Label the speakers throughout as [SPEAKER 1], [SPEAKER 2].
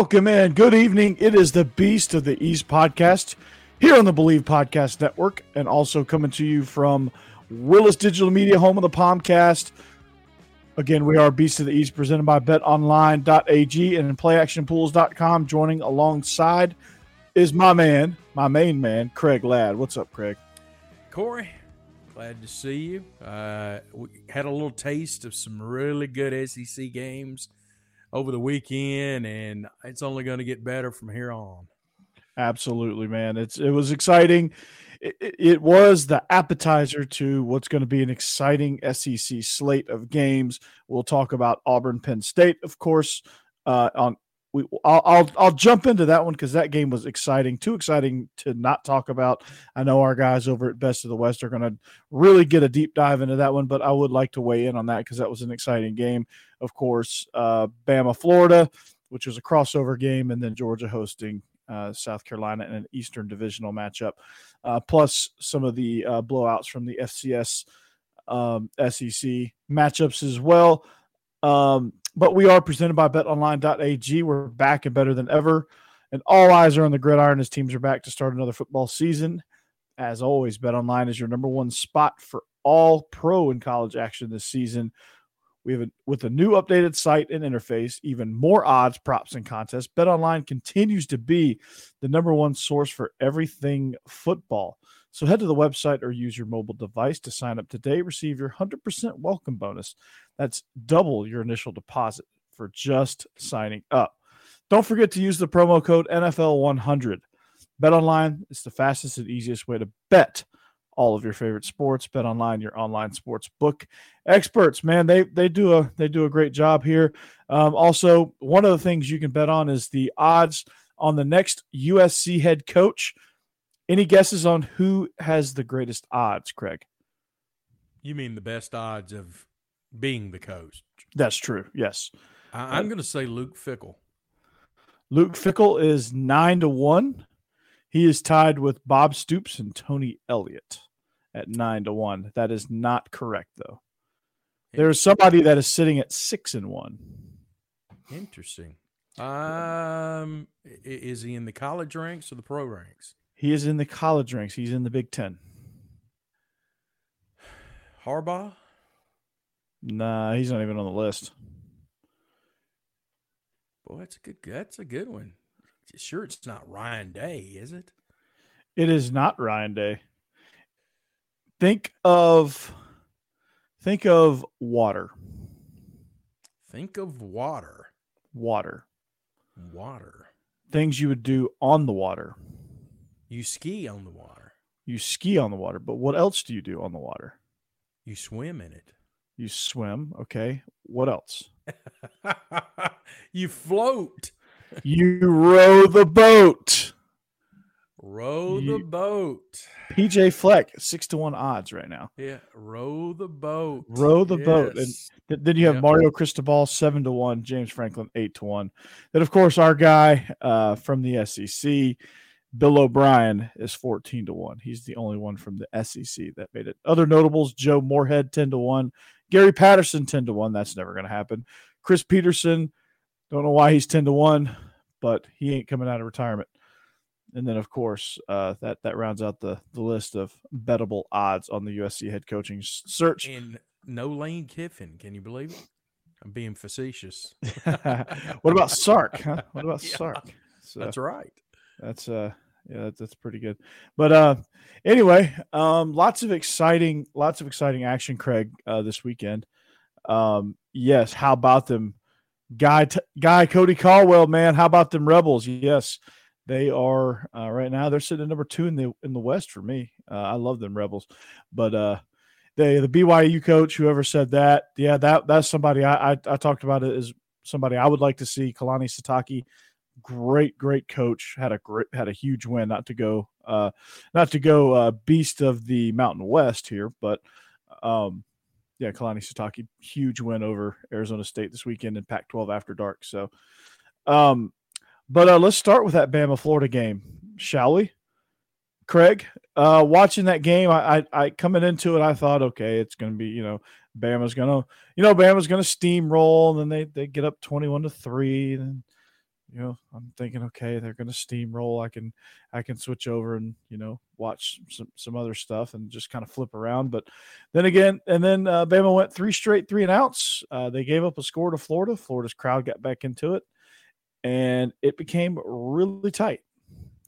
[SPEAKER 1] Welcome in. Good evening. It is the Beast of the East podcast here on the Believe Podcast Network and also coming to you from Willis Digital Media, home of the Palmcast. Again, we are Beast of the East presented by betonline.ag and playactionpools.com. Joining alongside is my man, my main man, Craig Ladd. What's up, Craig?
[SPEAKER 2] Corey, glad to see you. Uh, we had a little taste of some really good SEC games over the weekend, and it's only going to get better from here on.
[SPEAKER 1] Absolutely, man. It's it was exciting. It, it, was the appetizer to what's going to be an exciting SEC slate of games. We'll talk about Auburn, Penn State, of course. Uh, on we, I'll, I'll, I'll jump into that one because that game was exciting. Too exciting to not talk about. I know our guys over at Best of the West are going to really get a deep dive into that one, but I would like to weigh in on that because that was an exciting game. Of course, uh, Bama, Florida, which was a crossover game, and then Georgia hosting uh, South Carolina in an Eastern Divisional matchup, uh, plus some of the uh, blowouts from the FCS um, SEC matchups as well. Um, but we are presented by betonline.ag. We're back and better than ever. And all eyes are on the gridiron as teams are back to start another football season. As always, BetOnline is your number one spot for all pro and college action this season. We have a, with a new updated site and interface, even more odds, props, and contests. BetOnline continues to be the number one source for everything football. So head to the website or use your mobile device to sign up today. Receive your 100% welcome bonus. That's double your initial deposit for just signing up. Don't forget to use the promo code NFL100. Bet online is the fastest and easiest way to bet all of your favorite sports. Bet online, your online sports book experts. Man, they they do a they do a great job here. Um, also, one of the things you can bet on is the odds on the next USC head coach. Any guesses on who has the greatest odds, Craig?
[SPEAKER 2] You mean the best odds of being the coach?
[SPEAKER 1] That's true. Yes.
[SPEAKER 2] I, am going to say Luke Fickell.
[SPEAKER 1] Luke Fickell is nine to one. He is tied with Bob Stoops and Tony Elliott at nine to one. That is not correct, though. There is somebody that is sitting at six and one.
[SPEAKER 2] Interesting. Um, is he in the college ranks or the pro ranks?
[SPEAKER 1] He is in the college ranks. He's in the Big Ten.
[SPEAKER 2] Harbaugh?
[SPEAKER 1] Nah, he's not even on the list.
[SPEAKER 2] Boy, that's a good. That's a good one. Sure, it's not Ryan Day, is it?
[SPEAKER 1] It is not Ryan Day. Think of, think of water.
[SPEAKER 2] Think of water.
[SPEAKER 1] Water.
[SPEAKER 2] Water.
[SPEAKER 1] Things you would do on the water.
[SPEAKER 2] You ski on the water.
[SPEAKER 1] You ski on the water, but what else do you do on the water?
[SPEAKER 2] You swim in it.
[SPEAKER 1] You swim. Okay. What else?
[SPEAKER 2] you float.
[SPEAKER 1] you row the boat.
[SPEAKER 2] Row the boat.
[SPEAKER 1] PJ Fleck, six to one odds right now.
[SPEAKER 2] Yeah, row the boat.
[SPEAKER 1] Row the yes. boat. And th- then you have yep. Mario Cristobal, seven to one. James Franklin, eight to one. Then, of course, our guy uh, from the SEC, Bill O'Brien is 14 to 1. He's the only one from the SEC that made it. Other notables, Joe Moorhead 10 to 1, Gary Patterson 10 to 1. That's never going to happen. Chris Petersen, don't know why he's 10 to 1. but he ain't coming out of retirement. And then, of course, uh, that that rounds out the the list of bettable odds on the USC head coaching search.
[SPEAKER 2] And no Lane Kiffin. Can you believe it? I'm being facetious.
[SPEAKER 1] what about Sark? Huh? What about yeah, Sark?
[SPEAKER 2] So, that's right.
[SPEAKER 1] That's uh yeah, that's, that's pretty good. But uh anyway, um lots of exciting lots of exciting action, Craig, uh this weekend. Um yes, how about them guy t- guy Cody Caldwell, man, how about them Rebels? Yes. They are uh, right now. They're sitting at number two in the in the West for me. Uh, I love them Rebels, but uh, the the BYU coach, whoever said that, yeah, that that's somebody I I, I talked about it as somebody I would like to see. Kalani Sitake, great great coach, had a great had a huge win. Not to go uh, not to go uh, beast of the Mountain West here, but um, yeah, Kalani Sitake, huge win over Arizona State this weekend in Pac-12 after dark. So, um, but uh, let's start with that Bama Florida game, shall we? Craig, uh, watching that game, I, I, I coming into it, I thought, okay, it's going to be, you know, Bama's going to, you know, Bama's going to steamroll, and then they they get up twenty-one to three, and you know, I'm thinking, okay, they're going to steamroll. I can, I can switch over and you know watch some some other stuff and just kind of flip around. But then again, and then uh, Bama went three straight three and outs. Uh, they gave up a score to Florida. Florida's crowd got back into it and it became really tight.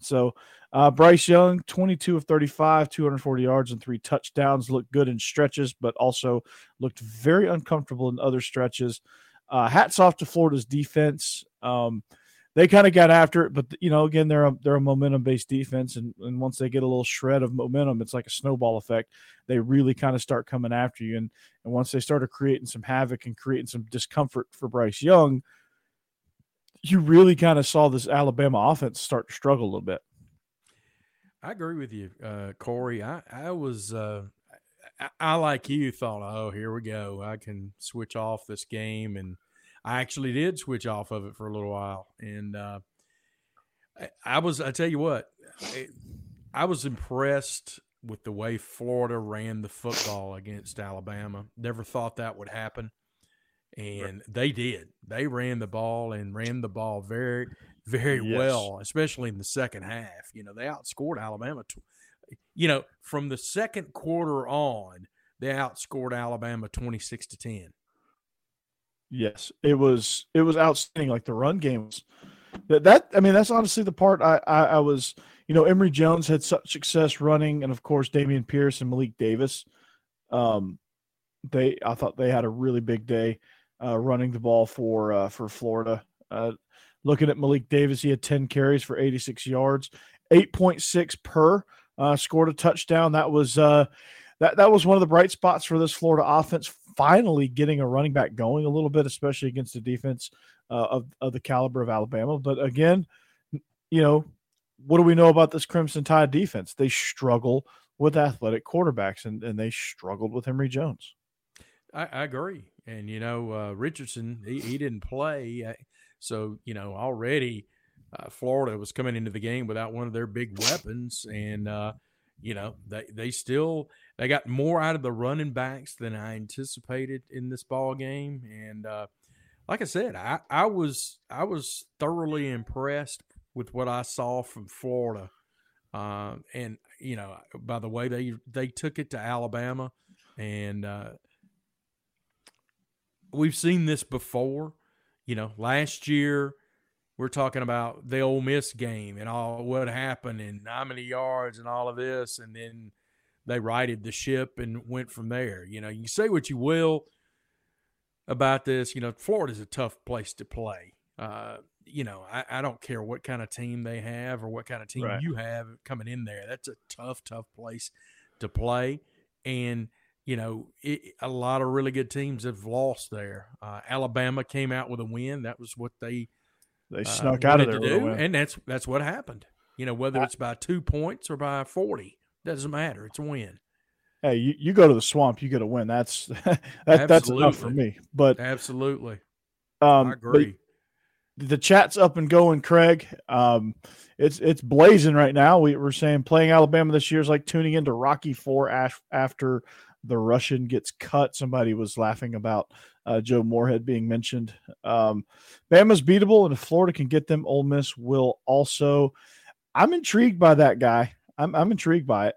[SPEAKER 1] So uh, Bryce Young, 22 of 35, 240 yards and three touchdowns, looked good in stretches, but also looked very uncomfortable in other stretches. Uh, hats off to Florida's defense. Um, they kind of got after it, but you know, again, they're a they're a momentum based defense, and, and once they get a little shred of momentum, it's like a snowball effect. They really kind of start coming after you, and and once they started creating some havoc and creating some discomfort for Bryce Young, you really kind of saw this Alabama offense start to struggle a little bit.
[SPEAKER 2] I agree with you, uh, Corey. I, I was, uh, I, I, like you thought, oh, here we go. I can switch off this game. And I actually did switch off of it for a little while. And uh, I, I was, I tell you what, I was impressed with the way Florida ran the football against Alabama. Never thought that would happen and right. they did. They ran the ball and ran the ball very, very yes. well, especially in the second half. You know, they outscored Alabama. you know, from the second quarter on, they outscored Alabama twenty six to ten.
[SPEAKER 1] Yes, it was it was outstanding. Like the run games, that that I mean, that's honestly the part I, I I, was. You know, Emory Jones had such success running, and of course, Dameon Pierce and Malik Davis. Um, they I thought they had a really big day uh, running the ball for uh, for Florida. Uh, looking at Malik Davis, he had 10 carries for 86 yards, 8.6 per. Uh, scored a touchdown. That was uh, that that was one of the bright spots for this Florida offense. Finally, getting a running back going a little bit, especially against the defense uh, of of the caliber of Alabama. But again, you know, what do we know about this Crimson Tide defense? They struggle with athletic quarterbacks, and, and they struggled with Emory Jones.
[SPEAKER 2] I, I agree. And you know, uh, Richardson he, he didn't play, uh, so you know already uh, Florida was coming into the game without one of their big weapons, and uh, you know they they still they got more out of the running backs than I anticipated in this ball game, and uh, like I said, I, I was I was thoroughly impressed with what I saw from Florida, uh, and you know by the way they they took it to Alabama, and uh, we've seen this before. You know, last year we're talking about the Ole Miss game and all what happened and how many yards and all of this, and then they righted the ship and went from there. You know, you say what you will about this. You know, Florida's a tough place to play. Uh, you know, I, I, don't care what kind of team they have or what kind of team right. you have coming in there. That's a tough, tough place to play. And you know, it, a lot of really good teams have lost there. Uh, Alabama came out with a win. That was what they
[SPEAKER 1] they uh, snuck uh, out of there, do,
[SPEAKER 2] and that's that's what happened. You know, whether it's by two points or by forty, doesn't matter. It's a win.
[SPEAKER 1] Hey, you, you go to the swamp, you get a win. That's that, that's enough for me. But
[SPEAKER 2] absolutely,
[SPEAKER 1] um,
[SPEAKER 2] I agree.
[SPEAKER 1] The chat's up and going, Craig. Um, it's it's blazing right now. We were saying playing Alabama this year is like tuning into Rocky Four after the Russian gets cut. Somebody was laughing about uh, Joe Moorhead being mentioned. Um, Bama's beatable, and if Florida can get them, Ole Miss will also. I'm intrigued by that guy. I'm, I'm intrigued by it.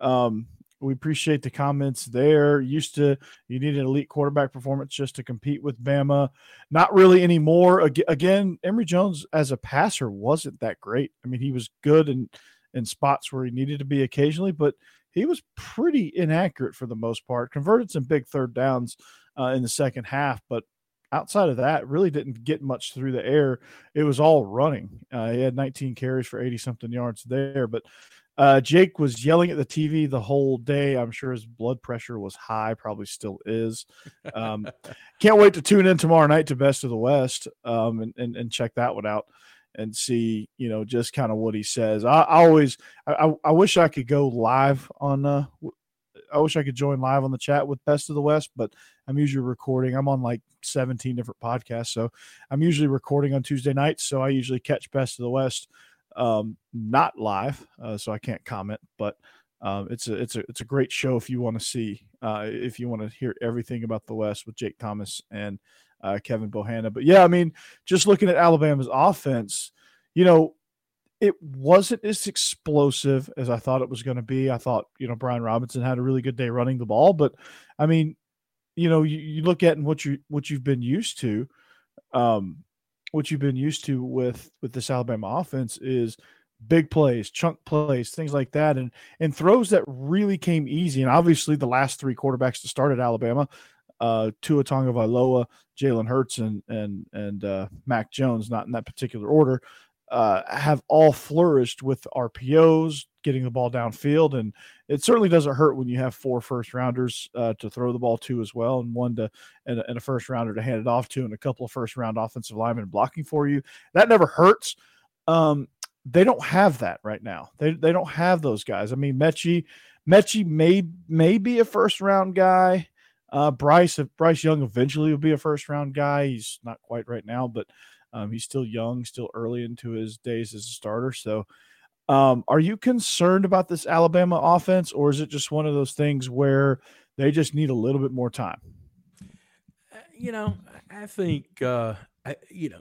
[SPEAKER 1] Um, we appreciate the comments there. Used to you need an elite quarterback performance just to compete with Bama. Not really anymore. Again, Emory Jones as a passer wasn't that great. I mean, he was good in in spots where he needed to be occasionally, but he was pretty inaccurate for the most part. Converted some big third downs uh, in the second half, but outside of that, really didn't get much through the air. It was all running. Uh, he had 19 carries for 80 something yards there, but uh, Jake was yelling at the TV the whole day. I'm sure his blood pressure was high, probably still is. Um, can't wait to tune in tomorrow night to Best of the West um, and, and, and check that one out and see, you know, just kind of what he says. I, I always, I, I, wish I could go live on, uh, I wish I could join live on the chat with Best of the West, but I'm usually recording. I'm on like 17 different podcasts. So I'm usually recording on Tuesday nights. So I usually catch Best of the West um, not live, uh, so I can't comment. But um, it's a it's a it's a great show if you want to see uh, if you want to hear everything about the West with Jake Thomas and uh, Kevin Bohanna. But yeah, I mean, just looking at Alabama's offense, you know, it wasn't as explosive as I thought it was going to be. I thought you know Brian Robinson had a really good day running the ball, but I mean, you know, you, you look at what you what you've been used to. Um, what you've been used to with with this Alabama offense is big plays, chunk plays, things like that, and and throws that really came easy. And obviously, the last three quarterbacks to start at Alabama, uh, Tua Tagovailoa, Jalen Hurts, and and and uh, Mac Jones, not in that particular order, uh, have all flourished with RPOs, getting the ball downfield, and it certainly doesn't hurt when you have four first rounders uh, to throw the ball to as well, and one to and a, and a, first rounder to hand it off to, and a couple of first round offensive linemen blocking for you. That never hurts. Um, they don't have that right now. They they don't have those guys. I mean, Metchie, Metchie may may be a first round guy. Uh, Bryce, Bryce Young eventually will be a first round guy. He's not quite right now, but um, he's still young, still early into his days as a starter. So, um, are you concerned about this Alabama offense, or is it just one of those things where they just need a little bit more time?
[SPEAKER 2] Uh, you know, I think uh, I, you know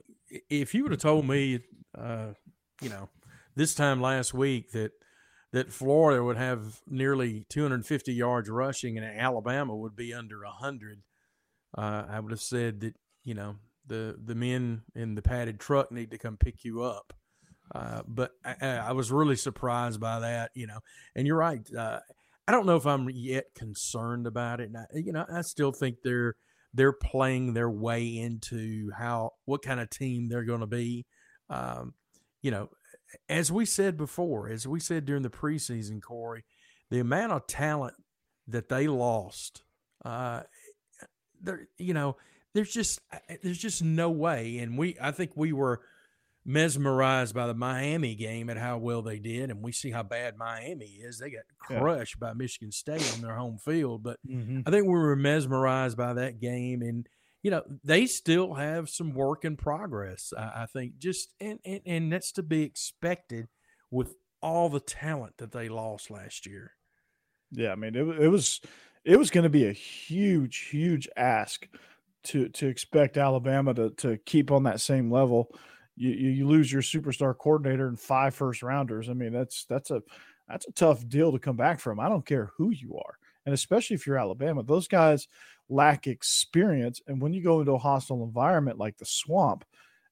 [SPEAKER 2] if you would have told me, uh, you know, this time last week that that Florida would have nearly 250 yards rushing and Alabama would be under 100, uh, I would have said that you know the the men in the padded truck need to come pick you up. Uh, but I, I, was really surprised by that, you know. And you're right. Uh, I don't know if I'm yet concerned about it. I, you know, I still think they're they're playing their way into how what kind of team they're going to be. Um, you know, as we said before, as we said during the preseason, Corey, the amount of talent that they lost, uh, there, you know, there's just there's just no way. And we, I think we were mesmerized by the Miami game and how well they did, and we see how bad Miami is. They got crushed yeah. by Michigan State on their home field, but mm-hmm. I think we were mesmerized by that game, and you know they still have some work in progress. I, I think just and, and and that's to be expected with all the talent that they lost last year.
[SPEAKER 1] Yeah, I mean it, it was it was going to be a huge huge ask to to expect Alabama to to keep on that same level you, you lose your superstar coordinator and five first rounders. I mean, that's that's a that's a tough deal to come back from. I don't care who you are, and especially if you're Alabama, those guys lack experience. And when you go into a hostile environment like the swamp,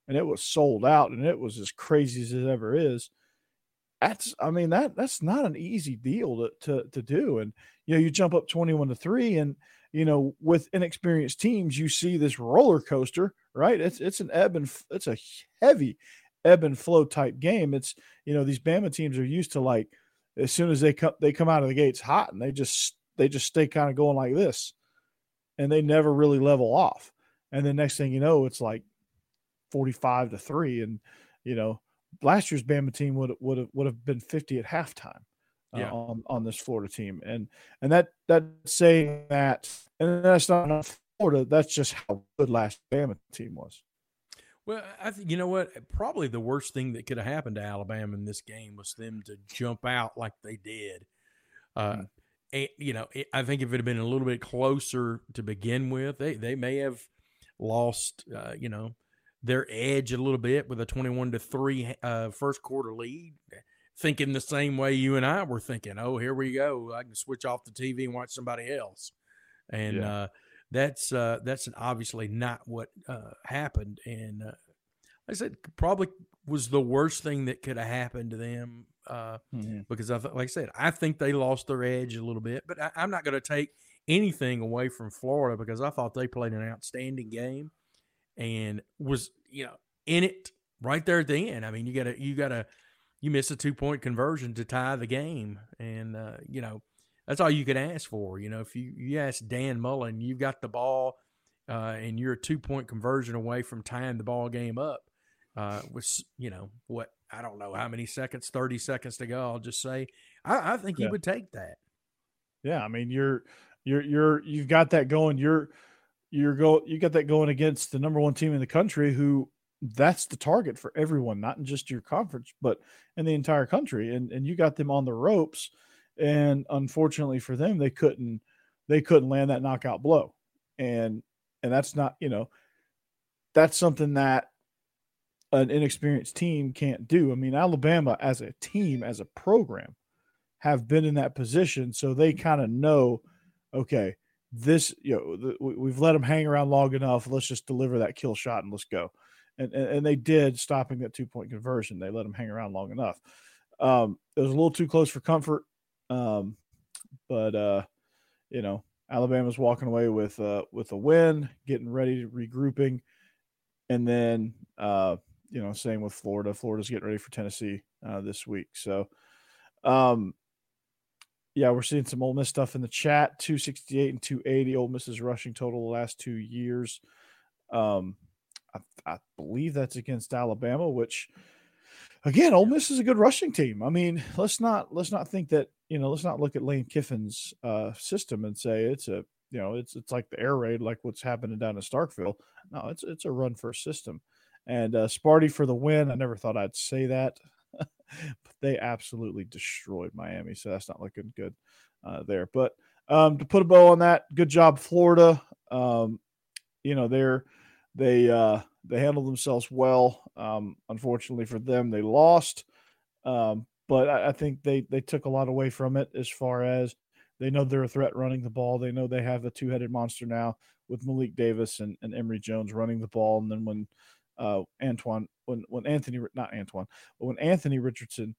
[SPEAKER 1] and it was sold out, and it was as crazy as it ever is. That's, I mean, that that's not an easy deal to to to do. And you know, you jump up twenty-one to three, and you know, with inexperienced teams, you see this roller coaster, right? It's it's an ebb and it's a heavy ebb and flow type game. It's you know these Bama teams are used to like as soon as they come they come out of the gates hot and they just they just stay kind of going like this, and they never really level off. And the next thing you know, it's like forty five to three, and you know last year's Bama team would would have would have been fifty at halftime uh, yeah. on on this Florida team, and and that that saying that, and that's not enough Florida. That's just how good last Bama team was.
[SPEAKER 2] Well, I think you know what. Probably the worst thing that could have happened to Alabama in this game was them to jump out like they did. Uh, mm. And, you know, I think if it had been a little bit closer to begin with, they they may have lost, uh, you know, their edge a little bit with a twenty-one to three uh, first quarter lead. Thinking the same way you and I were thinking. Oh, here we go. I can switch off the TV and watch somebody else, and yeah. uh, that's uh, that's obviously not what uh, happened. And uh, I said probably was the worst thing that could have happened to them uh, mm-hmm. because I like I said I think they lost their edge a little bit, but I, I'm not going to take anything away from Florida because I thought they played an outstanding game and was you know in it right there at the end. I mean, you got to you got to you miss a two point conversion to tie the game, and uh, you know that's all you could ask for. You know, if you you ask Dan Mullen, you've got the ball, uh, and you're a two point conversion away from tying the ball game up. Uh, with you know what I don't know how many seconds, thirty seconds to go. I'll just say I, I think yeah. he would take that.
[SPEAKER 1] Yeah, I mean you're you're you're you've got that going. You're you're go you got that going against the number one team in the country who that's the target for everyone, not in just your conference, but in the entire country. And and you got them on the ropes. And unfortunately for them, they couldn't they couldn't land that knockout blow. And and that's not, you know, that's something that an inexperienced team can't do. I mean, Alabama as a team, as a program, have been in that position, so they kind of know, okay, this you know the, we've let them hang around long enough. Let's just deliver that kill shot and let's go. And and, and they did, stopping that two point conversion. They let them hang around long enough. Um, it was a little too close for comfort, um, but uh, you know Alabama's walking away with uh, with a win, getting ready to regrouping, and then uh, you know same with Florida. Florida's getting ready for Tennessee uh, this week. So um, yeah, we're seeing some Ole Miss stuff in the chat. 268 and 280. Ole Miss's rushing total the last two years. Um, I, I, believe that's against Alabama, which again, Ole Miss is a good rushing team. I mean, let's not let's not think that you know let's not look at Lane Kiffin's uh, system and say it's a you know it's it's like the air raid, like what's happening down in Starkville. No, it's it's a run first system. And uh, Sparty for the win. I never thought I'd say that. but they absolutely destroyed Miami. So that's not looking good uh, there. But um, to put a bow on that, good job, Florida. Um, you know, they're they uh, they handled themselves well. Um, unfortunately for them, they lost. Um, but I, I think they they took a lot away from it as far as they know they're a threat running the ball. They know they have a two headed monster now with Malik Davis and, and Emory Jones running the ball. And then when uh, Antoine when when Anthony not Antoine, but when Anthony Richardson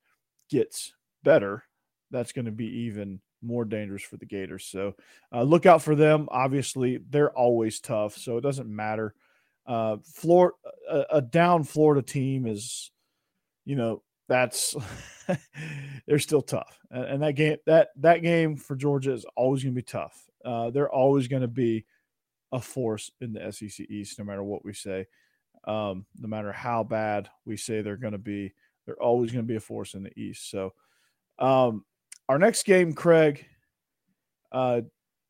[SPEAKER 1] gets better, that's going to be even more dangerous for the Gators. So uh, look out for them. Obviously, they're always tough, so it doesn't matter. Uh, Florida, a, a down Florida team is, you know, that's they're still tough, and, and, that game that that game for Georgia is always going to be tough. Uh, they're always going to be a force in the SEC East, no matter what we say. Um, no matter how bad we say they're going to be, they're always going to be a force in the East. So, um, our next game, Craig, uh,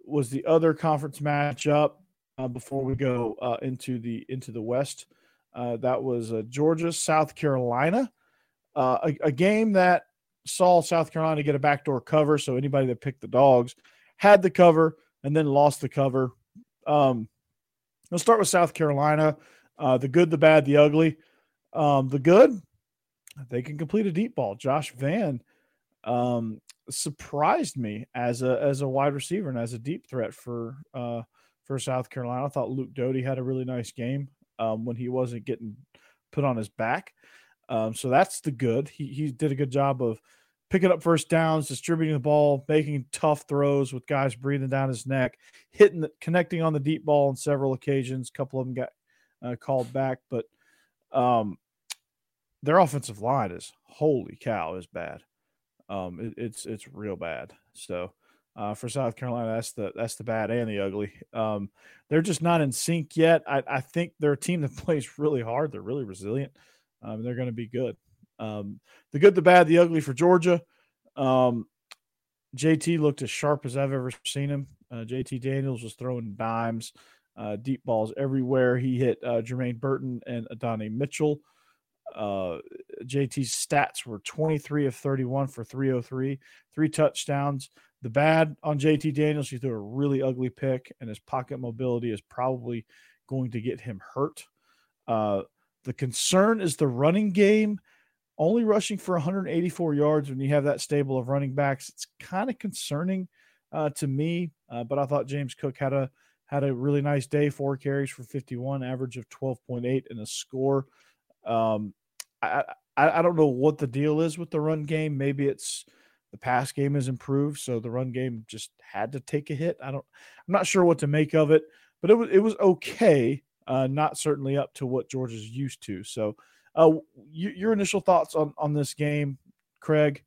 [SPEAKER 1] was the other conference matchup uh, before we go uh, into the into the West. Uh, that was uh, Georgia, South Carolina, uh, a, a, game that saw South Carolina get a backdoor cover. So anybody that picked the dogs had the cover and then lost the cover. Um, let's start with South Carolina uh, the good, the bad, the ugly. Um, the good, they can complete a deep ball. Josh Vann um, surprised me as a as a wide receiver and as a deep threat for uh, for South Carolina. I thought Luke Doty had a really nice game um, when he wasn't getting put on his back. Um, so that's the good. He he did a good job of picking up first downs, distributing the ball, making tough throws with guys breathing down his neck, hitting, the, connecting on the deep ball on several occasions. A couple of them got uh, called back, but um, their offensive line is holy cow is bad. Um, it, it's it's real bad. So uh, for South Carolina, that's the that's the bad and the ugly. Um, they're just not in sync yet. I, I think they're a team that plays really hard. They're really resilient. Um, they're going to be good. Um, the good, the bad, the ugly for Georgia. Um, JT looked as sharp as I've ever seen him. Uh, JT Daniels was throwing dimes uh, deep balls everywhere. He hit uh, Jermaine Burton and Adonai Mitchell. Uh, JT's stats were 23 of 31 for 303, three touchdowns. The bad on JT Daniels, he threw a really ugly pick, and his pocket mobility is probably going to get him hurt. Uh, the concern is the running game. Only rushing for 184 yards when you have that stable of running backs, it's kind of concerning uh, to me. Uh, but I thought James Cook had a had a really nice day, four carries for 51, average of 12.8 and a score. Um, I, I, I don't know what the deal is with the run game. Maybe it's the pass game has improved, so the run game just had to take a hit. I don't, I'm not sure what to make of it, but it was it was okay. Uh, not certainly up to what Georgia's used to. So, uh, you, your initial thoughts on on this game, Craig?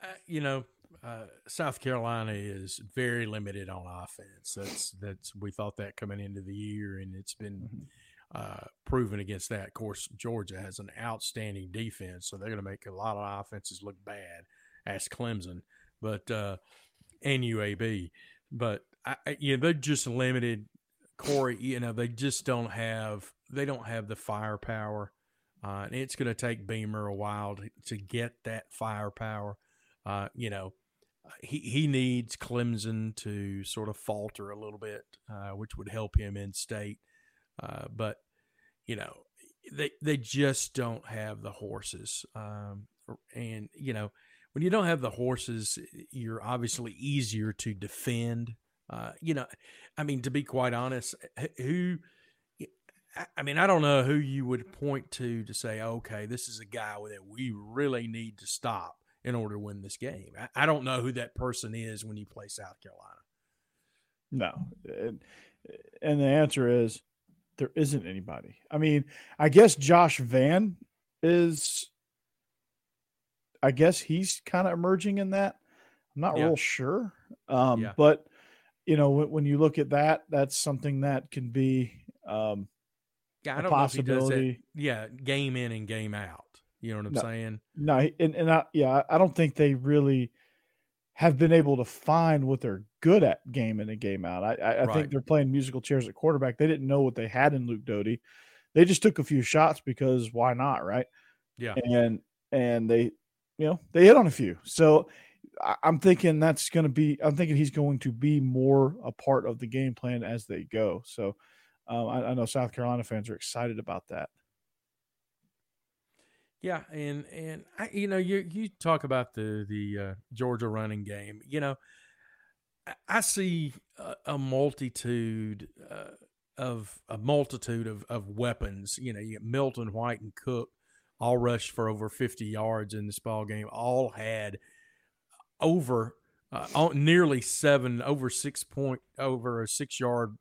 [SPEAKER 2] Uh, you know, uh, South Carolina is very limited on offense. That's that's we thought that coming into the year, and it's been mm-hmm. uh, proven against that. Of course, Georgia has an outstanding defense, so they're going to make a lot of offenses look bad. Ask Clemson, but uh, and UAB, but I, you know they're just limited. Corey, you know they just don't have they don't have the firepower. Uh, and it's going to take Beamer a while to, to get that firepower. Uh, you know, he he needs Clemson to sort of falter a little bit, uh, which would help him in state. Uh, but you know, they they just don't have the horses, um, and you know, when you don't have the horses, you're obviously easier to defend. Uh, you know, I mean, to be quite honest, who. I mean, I don't know who you would point to to say, okay, this is a guy that we really need to stop in order to win this game. I, I don't know who that person is when you play South Carolina.
[SPEAKER 1] No. And, and the answer is there isn't anybody. I mean, I guess Josh Vann is I guess he's kind of emerging in that. I'm not yeah. real sure. Um, yeah. but you know, when, when, you look at that, that's something that can be um,
[SPEAKER 2] yeah, I don't possibility. Know if he does. Yeah, game in and game out. You know what I'm
[SPEAKER 1] no,
[SPEAKER 2] saying?
[SPEAKER 1] No, and, and I, yeah, I don't think they really have been able to find what they're good at game in and game out. I, I, I right. think they're playing musical chairs at quarterback. They didn't know what they had in Luke Doty. They just took a few shots because why not, right?
[SPEAKER 2] Yeah.
[SPEAKER 1] And and they, you know, they hit on a few. So I'm thinking that's going to be. I'm thinking he's going to be more a part of the game plan as they go. So um, I, I know South Carolina fans are excited about that.
[SPEAKER 2] Yeah, and and I, you know you you talk about the the uh, Georgia running game. You know, I, I see a, a multitude uh, of a multitude of, of weapons. You know, you get Milton White and Cook all rushed for over fifty yards in this ball game. All had over uh, nearly seven over six point over a six yard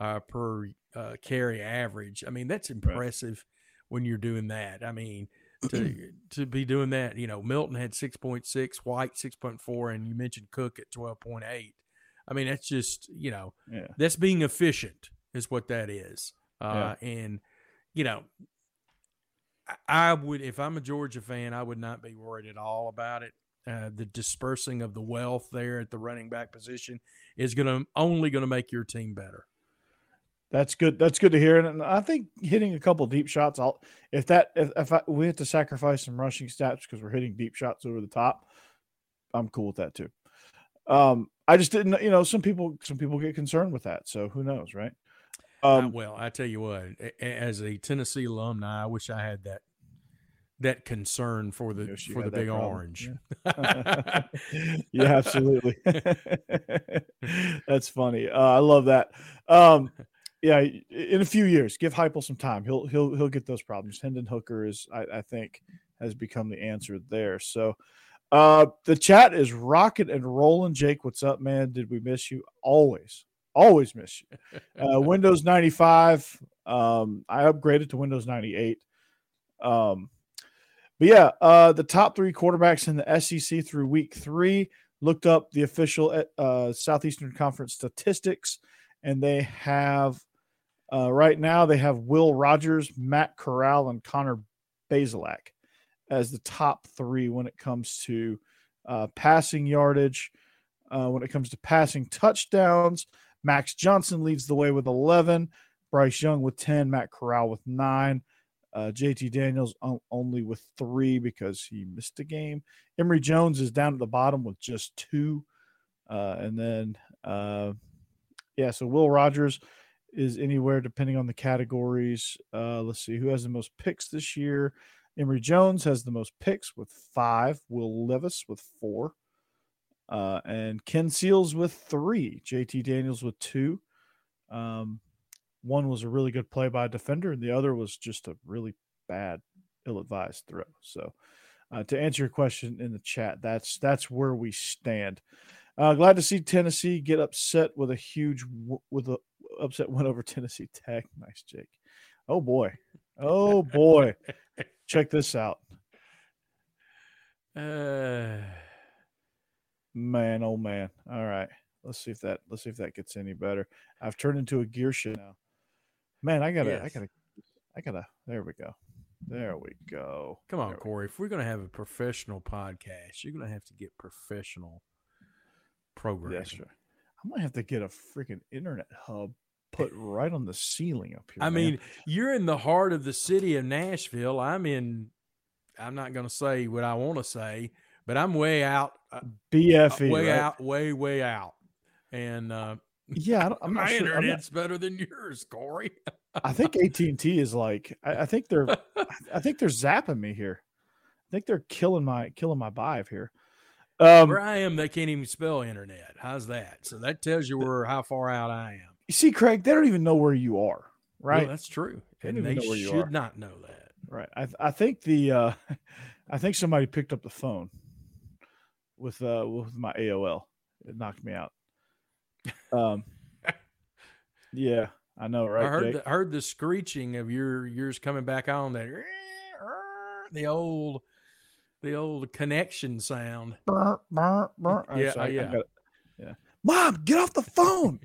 [SPEAKER 2] uh, per uh, carry average. I mean, that's impressive right. when you're doing that. I mean to to be doing that. You know, Milton had six point six, White six point four, and you mentioned Cook at twelve point eight. I mean, that's just you know, yeah. that's being efficient is what that is. Uh, yeah. And you know, I would if I'm a Georgia fan, I would not be worried at all about it. Uh, the dispersing of the wealth there at the running back position is going to only going to make your team better.
[SPEAKER 1] That's good. That's good to hear. And I think hitting a couple deep shots, I'll if that if, if I, we have to sacrifice some rushing stats because we're hitting deep shots over the top, I'm cool with that too. Um, I just didn't, you know, some people some people get concerned with that. So who knows, right?
[SPEAKER 2] Um, well, I tell you what, as a Tennessee alumni, I wish I had that that concern for the for the big problem. orange.
[SPEAKER 1] Yeah, yeah absolutely. That's funny. Uh, I love that. Um, yeah, in a few years, give Heupel some time. He'll he'll he'll get those problems. Hendon Hooker is, I, I think, has become the answer there. So, uh, the chat is rocket and rolling. Jake, what's up, man? Did we miss you? Always, always miss you. Uh, Windows ninety five. Um, I upgraded to Windows ninety eight. Um, but yeah, uh, the top three quarterbacks in the SEC through week three looked up the official uh, Southeastern Conference statistics and they have uh, right now they have Will Rogers, Matt Corral, and Connor Bazelak as the top three when it comes to uh, passing yardage. Uh, when it comes to passing touchdowns, Max Johnson leads the way with 11, Bryce Young with 10, Matt Corral with nine. Uh, JT Daniels only with three because he missed a game. Emory Jones is down at the bottom with just two. Uh, and then, uh, yeah, so Will Rogers is anywhere depending on the categories. Uh, let's see who has the most picks this year. Emory Jones has the most picks with five. Will Levis with four. Uh, and Ken Seals with three. JT Daniels with two. Um, one was a really good play by a defender, and the other was just a really bad, ill-advised throw. So, uh, to answer your question in the chat, that's that's where we stand. Uh, glad to see Tennessee get upset with a huge with a upset win over Tennessee Tech. Nice, Jake. Oh boy, oh boy. Check this out. Uh, man, oh man. All right, let's see if that let's see if that gets any better. I've turned into a gear shit now. Man, I gotta, yes. I gotta, I gotta. There we go. There we go.
[SPEAKER 2] Come on, Corey. If we're gonna have a professional podcast, you're gonna have to get professional programming. Sir.
[SPEAKER 1] I might have to get a freaking internet hub put right on the ceiling up here.
[SPEAKER 2] I
[SPEAKER 1] man.
[SPEAKER 2] mean, you're in the heart of the city of Nashville. I'm in. I'm not going to say what I want to say, but I'm way out.
[SPEAKER 1] Uh, BFE,
[SPEAKER 2] way
[SPEAKER 1] right?
[SPEAKER 2] out, way way out, and uh,
[SPEAKER 1] yeah, I'm not
[SPEAKER 2] my
[SPEAKER 1] sure.
[SPEAKER 2] internet's not, better than yours, Corey.
[SPEAKER 1] I think AT and T is like. I, I, think they're. I think they're zapping me here. I think they're killing my killing my vibe here.
[SPEAKER 2] Um, where I am, they can't even spell internet. How's that? So that tells you where how far out I am.
[SPEAKER 1] You see, Craig, they don't even know where you are, right? Well,
[SPEAKER 2] that's true. They and they should not know that.
[SPEAKER 1] Right. I I think the uh I think somebody picked up the phone with uh with my AOL. It knocked me out. Um Yeah, I know, right?
[SPEAKER 2] I heard the, heard the screeching of your yours coming back on that the old the old connection sound. Burr,
[SPEAKER 1] burr, burr. Yeah, so I, yeah. I yeah. Mom, get off the phone.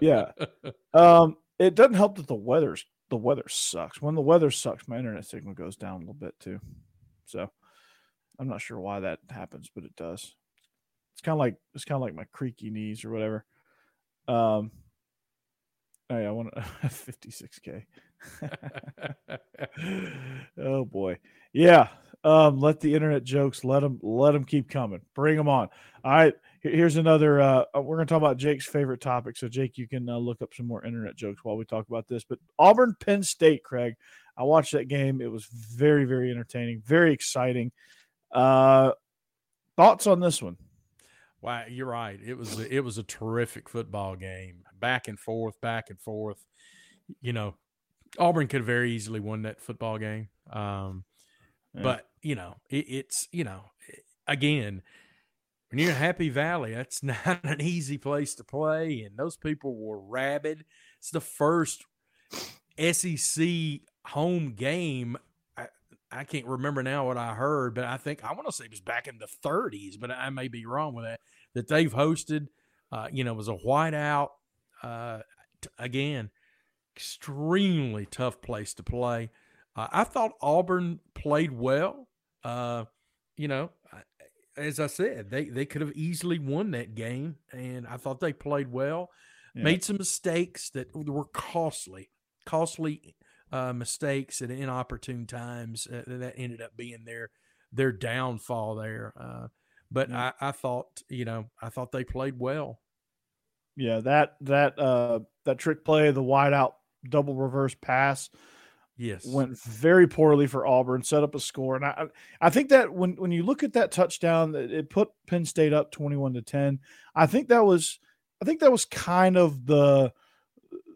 [SPEAKER 1] Yeah. Um, it doesn't help that the weather's the weather sucks. When the weather sucks, my internet signal goes down a little bit too. So I'm not sure why that happens, but it does. It's kind of like it's kind of like my creaky knees or whatever. Um. Oh yeah, I want 56k. oh boy, yeah. Um, let the internet jokes let them let them keep coming. Bring them on. All right. Here's another. Uh, uh we're going to talk about Jake's favorite topic. So, Jake, you can uh, look up some more internet jokes while we talk about this. But Auburn, Penn State, Craig. I watched that game. It was very, very entertaining, very exciting. Uh, thoughts on this one?
[SPEAKER 2] Wow, you're right. It was a, it was a terrific football game, back and forth, back and forth. You know, Auburn could have very easily won that football game. Um, yeah. But you know, it, it's you know, again, when you're in Happy Valley, that's not an easy place to play, and those people were rabid. It's the first SEC home game. I, I can't remember now what I heard, but I think I want to say it was back in the 30s, but I may be wrong with that. That they've hosted, uh, you know, was a whiteout. Uh, t- again, extremely tough place to play. Uh, I thought Auburn played well. Uh, you know, as I said, they they could have easily won that game, and I thought they played well. Yeah. Made some mistakes that were costly, costly uh, mistakes at inopportune times uh, that ended up being their their downfall there. Uh, but yeah. I, I thought, you know, I thought they played well.
[SPEAKER 1] Yeah, that that uh that trick play, the wide out double reverse pass
[SPEAKER 2] Yes,
[SPEAKER 1] went very poorly for Auburn. Set up a score, and I I think that when when you look at that touchdown, it put Penn State up twenty one to ten. I think that was I think that was kind of the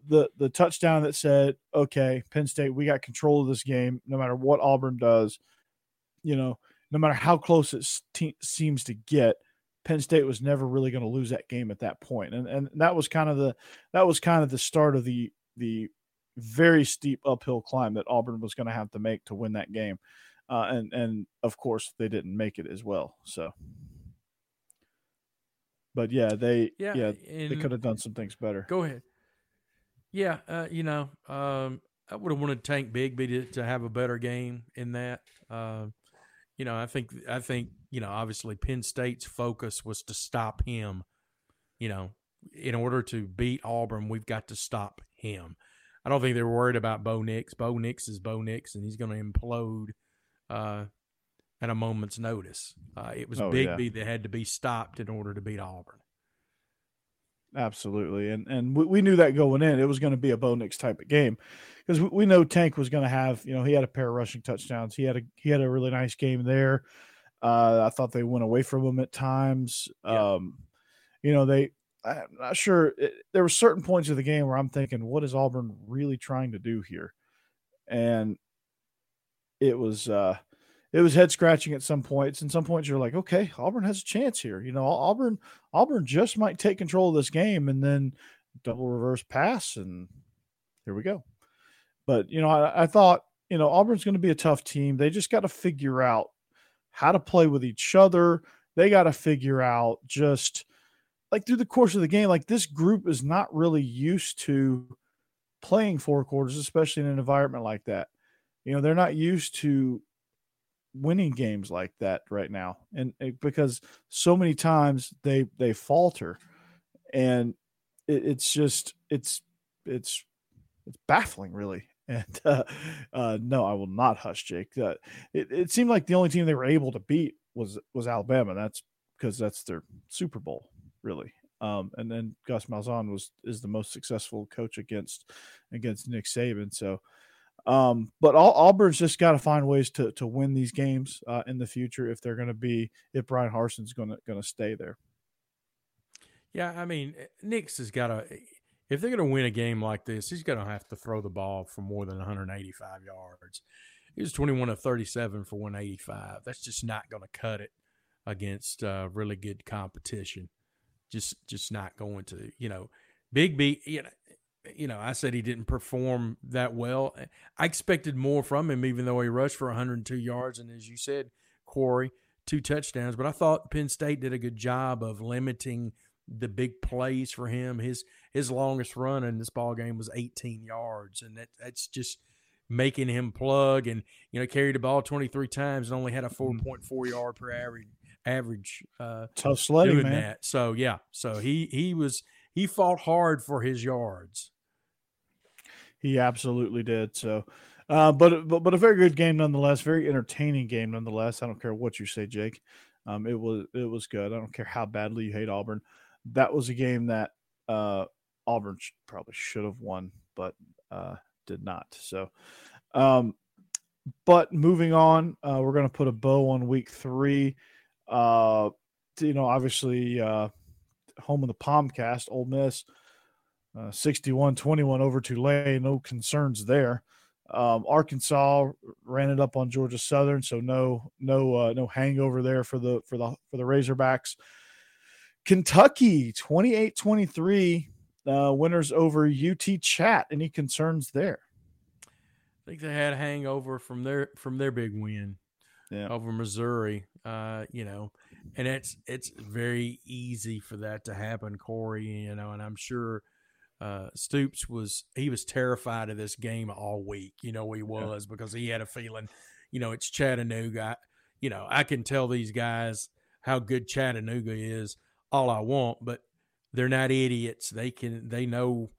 [SPEAKER 1] the the touchdown that said, okay, Penn State, we got control of this game, no matter what Auburn does. You know, no matter how close it seems to get, Penn State was never really going to lose that game at that point, and and that was kind of the that was kind of the start of the the very steep uphill climb that Auburn was going to have to make to win that game. Uh, and and of course they didn't make it as well. So, but yeah, they yeah, yeah they could have done some things better.
[SPEAKER 2] Go ahead. Yeah, uh, you know, um, I would have wanted Tank Bigsby to, to have a better game in that. Uh, you know, I think I think you know obviously Penn State's focus was to stop him. You know, in order to beat Auburn, we've got to stop him. I don't think they were worried about Bo Nix. Bo Nix is Bo Nix, and he's going to implode uh, at a moment's notice. Uh, it was
[SPEAKER 1] Oh,
[SPEAKER 2] Bigsby
[SPEAKER 1] yeah.
[SPEAKER 2] that had to be stopped in order to beat Auburn.
[SPEAKER 1] Absolutely, and and we, we knew that going in, it was going to be a Bo Nix type of game because we, we know Tank was going to have, you know, he had a pair of rushing touchdowns. He had a he had a really nice game there. Uh, I thought they went away from him at times.
[SPEAKER 2] Yeah.
[SPEAKER 1] Um, you know, they I'm not sure. It, there were certain points of the game where I'm thinking, what is Auburn really trying to do here? And it was uh it was head scratching at some points. And some points you're like, okay, Auburn has a chance here. You know, Auburn Auburn just might take control of this game and then double reverse pass and here we go. But you know, I, I thought you know Auburn's going to be a tough team. They just got to figure out how to play with each other. They got to figure out just like through the course of the game. Like this group is not really used to playing four quarters, especially in an environment like that. You know, they're not used to winning games like that right now. And it, because so many times they they falter. And it, it's just it's it's it's baffling really. And uh, uh no i will not hush jake. Uh, it, it seemed like the only team they were able to beat was was alabama. That's because that's their super bowl really um and then gus malzahn was is the most successful coach against against nick saban so um, but Au- Auburn's just got to find ways to to win these games uh, in the future if they're going to be if Bryan Harsin's going to going to stay there.
[SPEAKER 2] Yeah, I mean, Nick's Nix has got to. If they're going to win a game like this, he's going to have to throw the ball for more than 185 yards. He was 21 of 37 for 185. That's just not going to cut it against uh, really good competition. Just, just not going to. You know, Bigsby. You know, you know, I said he didn't perform that well. Eh, I expected more from him, even though he rushed for 102 yards and, as you said, Corey, two touchdowns. But I thought Penn State did a good job of limiting the big plays for him. His his longest run in this ball game was 18 yards, and that that's just making him plug and you know carried the ball 23 times and only had a mm-hmm. 4.4 yard per average average uh,
[SPEAKER 1] Tough sledding,
[SPEAKER 2] doing
[SPEAKER 1] man.
[SPEAKER 2] that. So yeah, so he he was he fought hard for his yards.
[SPEAKER 1] He absolutely did. So, uh, but but but a very good game nonetheless. Very entertaining game nonetheless. I don't care what you say, Jake. Um, it was it was good. I don't care how badly you hate Auburn. That was a game that uh, Auburn sh- probably should have won, but uh, did not. So, um, but moving on, uh, we're going to put a bow on week three. Uh, you know, obviously, uh, home of the Palmcast, Ole Miss. Uh, 61-21 over Tulane. No concerns there. Um, Arkansas ran it up on Georgia Southern, so no no uh, no hangover there for the for the for the Razorbacks. Kentucky 28-23 uh, winners over UT Chat. Any concerns there?
[SPEAKER 2] I think they had a hangover from their from their big win
[SPEAKER 1] Yeah.
[SPEAKER 2] over Missouri. Uh, you know, and it's it's very easy for that to happen, Corey. You know, and I'm sure uh, Stoops was he was terrified of this game all week. You know, he was because he had a feeling. You know, it's Chattanooga. I, you know, I can tell these guys how good Chattanooga is all I want, but they're not idiots. They can they know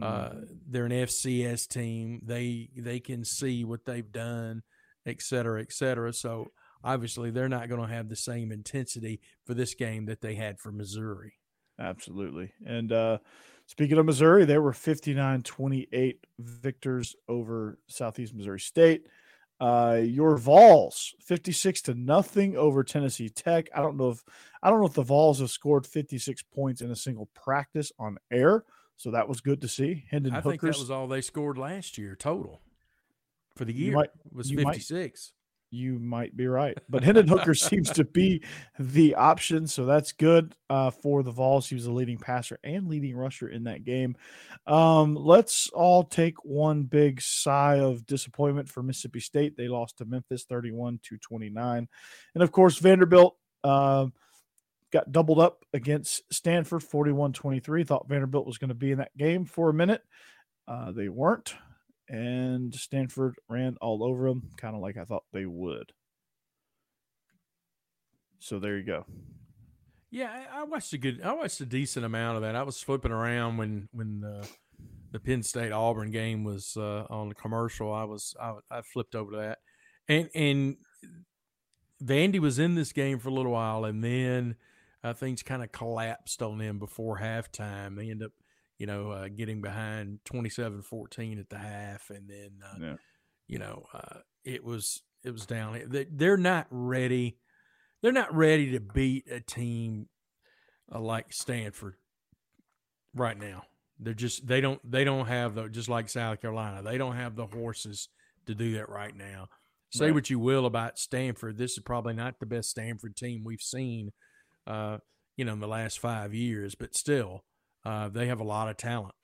[SPEAKER 2] uh, they're an FCS team. They they can see what they've done, et cetera, et cetera. So obviously they're not going to have the same intensity for this game that they had for Missouri.
[SPEAKER 1] Absolutely. And uh, speaking of Missouri, they were 59 28 victors over Southeast Missouri State. Uh, your Vols 56 to nothing over Tennessee Tech. I don't know if I don't know if the Vols have scored 56 points in a single practice on air. So that was good to see. Hendon
[SPEAKER 2] I think that was all they scored last year total for the year
[SPEAKER 1] might-
[SPEAKER 2] was
[SPEAKER 1] you might-
[SPEAKER 2] 56.
[SPEAKER 1] you might be right. But Hendon Hooker seems to be the option, so that's good uh, for the Vols. He was the leading passer and leading rusher in that game. Um, let's all take one big sigh of disappointment for Mississippi State. They lost to Memphis 31 to 29. And of course, Vanderbilt uh, got doubled up against Stanford 41 23. Thought Vanderbilt was going to be in that game for a minute. Uh, they weren't and Stanford ran all over them, kind of like I thought they would. So there you go.
[SPEAKER 2] Yeah, I, watched a good. I watched a decent amount of that. I was flipping around when when the the Penn State Auburn game was uh, on the commercial, I was I, I flipped over to that, and and Vandy was in this game for a little while, and then uh, things kind of collapsed on them before halftime. They end up, you know, uh, getting behind 27-14 at the half, and then uh,
[SPEAKER 1] Yeah.
[SPEAKER 2] you know uh, it was it was down. They, they're not ready. They're not ready to beat a team uh, like Stanford right now. They're just they don't they don't have the just like South Carolina. They don't have the horses to do that right now. Say
[SPEAKER 1] Right.
[SPEAKER 2] what you will about Stanford, this is probably not the best Stanford team we've seen, uh, you know, in the last five years. But still, uh, they have a lot of talent,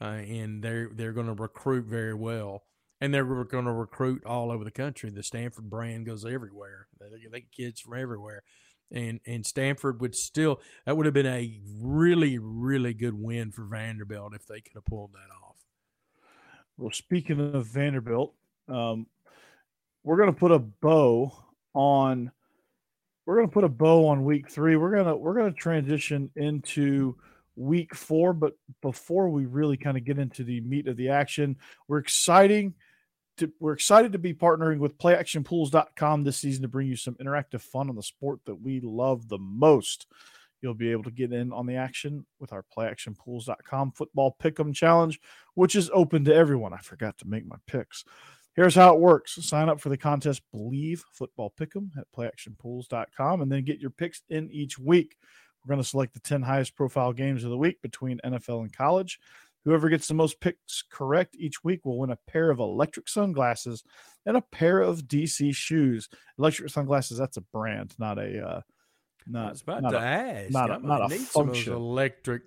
[SPEAKER 2] uh, and they're they're going to recruit very well, and they're going to recruit all over the country. The Stanford brand goes everywhere. They, get kids from everywhere, and and Stanford would still that would have been a really really good win for Vanderbilt if they could have pulled that off.
[SPEAKER 1] Well, speaking of Vanderbilt, um, we're going to put a bow on. We're going to put a bow on week three. We're gonna we're gonna transition into week four, but before we really kind of get into the meat of the action, we're exciting. To, we're excited to be partnering with PlayActionPools.com this season to bring you some interactive fun on the sport that we love the most. You'll be able to get in on the action with our PlayActionPools.com football pick'em challenge which is open to everyone. I forgot to make my picks. Here's how it works sign up for the contest Bleav Football Pick'em at playactionpools.com and then get your picks in each week. We're going to select the 10 highest profile games of the week between NFL and college. Whoever gets the most picks correct each week will win a pair of electric sunglasses and a pair of DC shoes. Electric sunglasses, that's a brand, not a uh
[SPEAKER 2] I
[SPEAKER 1] not,
[SPEAKER 2] was about
[SPEAKER 1] not
[SPEAKER 2] to
[SPEAKER 1] a-
[SPEAKER 2] ask.
[SPEAKER 1] not a-
[SPEAKER 2] I might
[SPEAKER 1] not a
[SPEAKER 2] need some of those
[SPEAKER 1] function.
[SPEAKER 2] electric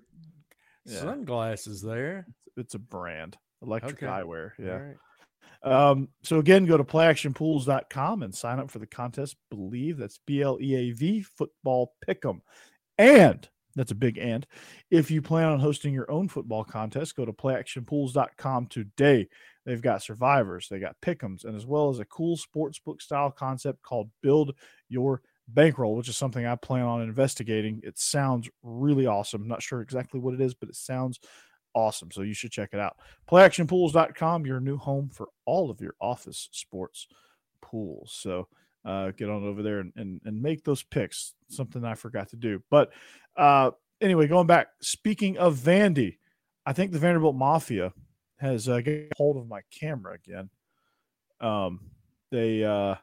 [SPEAKER 1] Yeah.
[SPEAKER 2] sunglasses there.
[SPEAKER 1] it's a brand. Electric
[SPEAKER 2] Okay.
[SPEAKER 1] eyewear. Yeah. Um, so again, go to playactionpools.com and sign up for the contest. Bleav that's B L E A V football pick'em. And that's a big and. If you plan on hosting your own football contest, go to playactionpools.com today. They've got survivors, they got pickums, and as well as a cool sportsbook style concept called Build Your Bankroll, which is something I plan on investigating. It sounds really awesome. Not sure exactly what it is, but it sounds awesome. So you should check it out. PlayActionPools.com, your new home for all of your office sports pools. So uh, get on over there and, and, and make those picks, something I forgot to do. But uh, anyway, going back, speaking of Vandy, I think the Vanderbilt Mafia has uh, got hold of my camera again. Um, they, uh,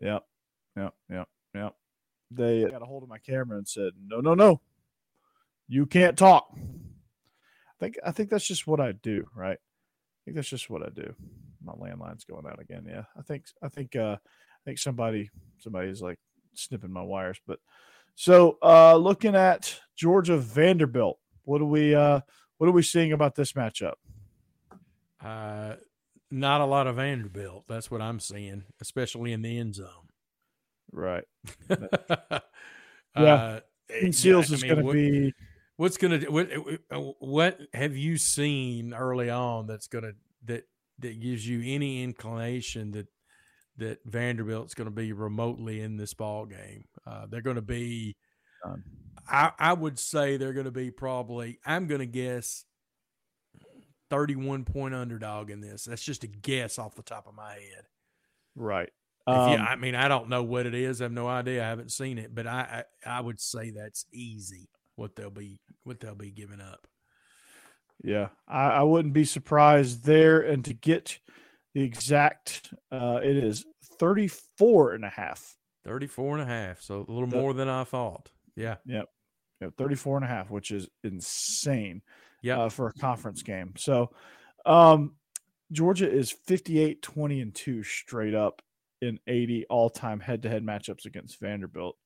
[SPEAKER 1] yep, yep, yep, yep. They got a hold of my camera and said, no, no, no, you can't talk. I think I think that's just what I do, right? I think that's just what I do. My landline's going out again. Yeah, I think I think uh, I think somebody somebody's like snipping my wires. But so uh, looking at Georgia Vanderbilt, what do we uh, what are we seeing about this matchup?
[SPEAKER 2] Uh, not a lot of Vanderbilt. That's what I'm seeing, especially in the end zone.
[SPEAKER 1] Right,
[SPEAKER 2] yeah,
[SPEAKER 1] Yeah.
[SPEAKER 2] uh,
[SPEAKER 1] Seals
[SPEAKER 2] I
[SPEAKER 1] is
[SPEAKER 2] mean,
[SPEAKER 1] going to
[SPEAKER 2] what-
[SPEAKER 1] be
[SPEAKER 2] What's gonna what, what have you seen early on that's gonna that that gives you any inclination that that Vanderbilt's going to be remotely in this ball game? Uh, they're going to be.
[SPEAKER 1] None.
[SPEAKER 2] I, I would say they're going to be probably. I'm going to guess. 31 point underdog in this. That's just a guess off the top of my head.
[SPEAKER 1] right.
[SPEAKER 2] If
[SPEAKER 1] Um,
[SPEAKER 2] you, I mean, I don't know what it is. I have no idea. I haven't seen it, but I, I, I would say that's easy. What they'll be, what they'll be giving up.
[SPEAKER 1] Yeah, I, I wouldn't be surprised there. And to get the exact, uh, it is 34 and a half.
[SPEAKER 2] 34 and a half. So a little
[SPEAKER 1] The-
[SPEAKER 2] more than I thought. Yeah.
[SPEAKER 1] Yep. 34 and a half, which is insane
[SPEAKER 2] Yeah.
[SPEAKER 1] uh, for a conference game. So, um, Georgia is 58, 20, and 2 straight up in 80 all time head to head matchups against Vanderbilt.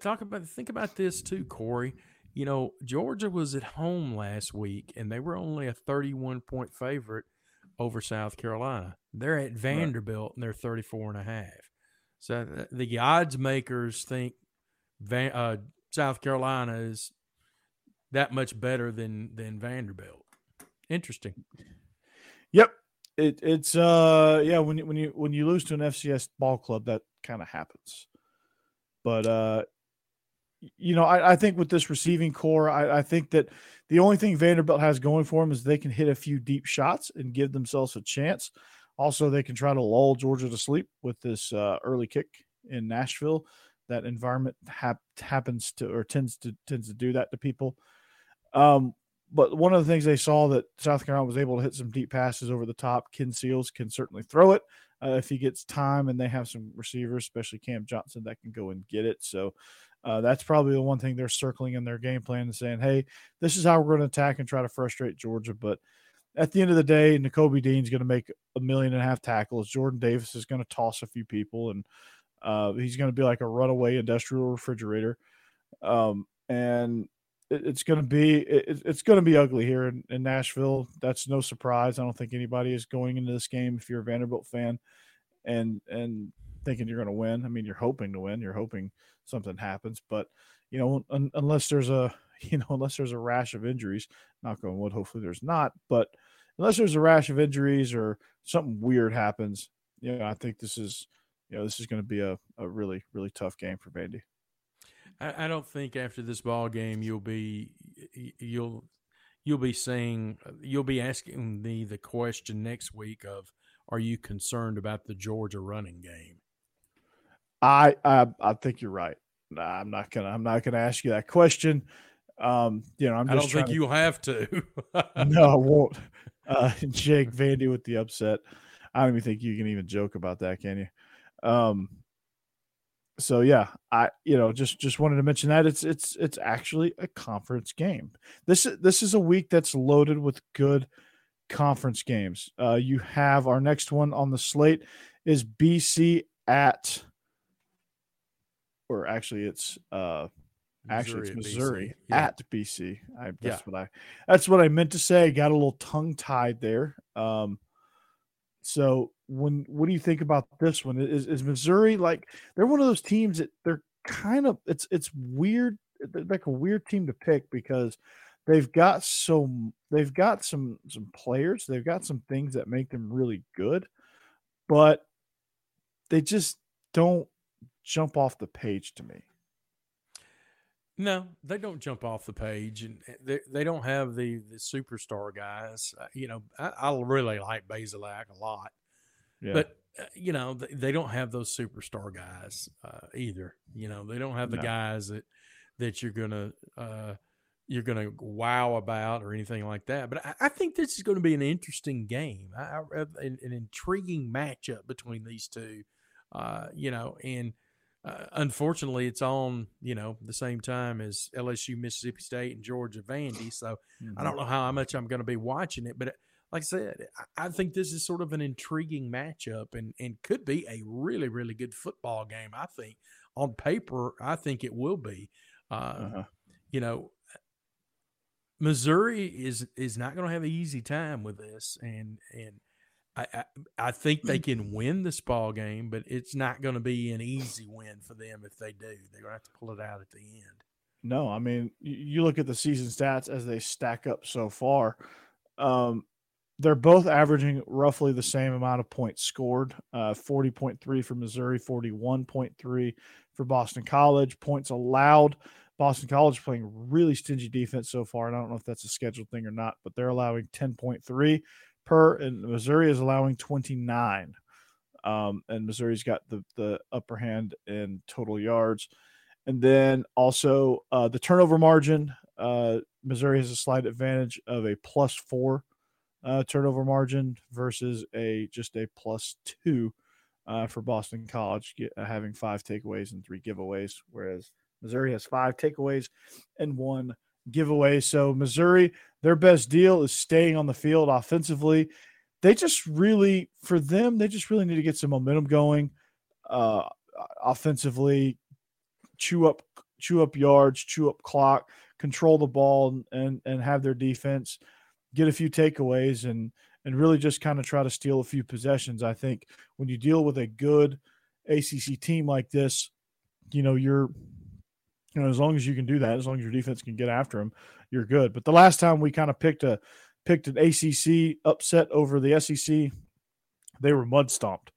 [SPEAKER 2] Talk about, think about this too, Corey. You know, Georgia was at home last week and they were only a 31 point favorite over South Carolina. They're at Vanderbilt and they're 34 and a half. So th- the odds makers think Van, uh, South Carolina is that much better than than Vanderbilt. Interesting.
[SPEAKER 1] Yep. It, it's uh yeah when you when you when you lose to an FCS ball club that kind of happens, but uh you know, I, I, think with this receiving corps, I, I, think that the only thing Vanderbilt has going for them is they can hit a few deep shots and give themselves a chance. Also, they can try to lull Georgia to sleep with this uh, early kick in Nashville. That environment hap- happens to or tends to tends to do that to people. Um, but one of the things they saw that South Carolina was able to hit some deep passes over the top. Ken Seals can certainly throw it uh, if he gets time, and they have some receivers, especially Cam Johnson, that can go and get it. So uh, that's probably the one thing they're circling in their game plan and saying, "Hey, this is how we're going to attack and try to frustrate Georgia." But at the end of the day, Nakobe Dean's going to make a million and a half tackles. Jordan Davis is going to toss a few people, and uh, he's going to be like a runaway industrial refrigerator. Um, and it, it's going to be it, it's going to be ugly here in, in, Nashville. That's no surprise. I don't think anybody is going into this game if you're a Vanderbilt fan, and and thinking you're going to win. I mean, you're hoping to win. You're hoping something happens, but you know, un, unless there's a you know unless there's a rash of injuries, knock on wood. Hopefully, there's not, but unless there's a rash of injuries or something weird happens, you know, I think this is, you know, this is going to be a, a really, really tough game for Vandy.
[SPEAKER 2] I, I don't think after this ball game you'll be you'll you'll be saying you'll be asking me the question next week of are you concerned about the Georgia running game?
[SPEAKER 1] I I, I think you're right. Nah, I'm not gonna I'm not gonna ask you that question. Um, you know, I'm just
[SPEAKER 2] I don't think
[SPEAKER 1] to,
[SPEAKER 2] you have to.
[SPEAKER 1] no, I won't. Uh, Jake Vandy with the upset. I don't even think you can even joke about that, can you? Um, so yeah, I you know just just wanted to mention that it's it's it's actually a conference game. This this is a week that's loaded with good conference games. Uh, you have our next one on the slate is BC at, or actually it's uh Actually, it's Missouri BC. At BC. I, that's yeah. what I. That's what I meant to say. I got a little tongue tied there. Um, so when what do you think about this one? Is is Missouri like they're one of those teams that they're kind of it's it's weird. They're like a weird team to pick because they've got so they've got some some players. They've got some things that make them really good, but they just don't jump off the page to me.
[SPEAKER 2] No, they don't jump off the page, and they they don't have the the superstar guys. Uh, you know, I, I, really like Bazelak a lot, yeah. but uh, you know they, they, don't have those superstar guys uh, either. You know, they don't have the no. guys that that you're gonna uh, you're gonna wow about or anything like that. But I, I think this is going to be an interesting game, I, an, an, intriguing matchup between these two. Uh, you know, and uh, unfortunately, it's on you know the same time as LSU, Mississippi State, and Georgia Vandy. So mm-hmm. I don't know how much I'm going to be watching it, but like I said, I think this is sort of an intriguing matchup and and could be a really really good football game. I think on paper, I think it will be. Uh, uh-huh. You know, Missouri is is not going to have an easy time with this, and and I, I, think they can win this ball game, but it's not going to be an easy win for them if they do. They're going to have to pull it out at the end.
[SPEAKER 1] No, I mean, you look at the season stats as they stack up so far. Um, they're both averaging roughly the same amount of points scored uh, 40.3 for Missouri, 41.3 for Boston College. Points allowed. Boston College playing really stingy defense so far. And I don't know if that's a scheduled thing or not, but they're allowing 10.3 per, and Missouri is allowing 29. Um, and Missouri's got the, the upper hand in total yards. And then also uh, the turnover margin. Uh, Missouri has a slight advantage of a plus four uh, turnover margin versus a just a plus two uh, for Boston College, get, uh, having five takeaways and three giveaways, whereas Missouri has five takeaways and one giveaway. So Missouri, their best deal is staying on the field offensively. They just really, for them, they just really need to get some momentum going uh, offensively, chew up, chew up yards, chew up clock, control the ball, and and have their defense get a few takeaways and and really just kind of try to steal a few possessions. I think when you deal with a good ACC team like this, you know you're you know, as long as you can do that, as long as your defense can get after them, you're good. But the last time we kind of picked a picked an ACC upset over the SEC, they were mud stomped,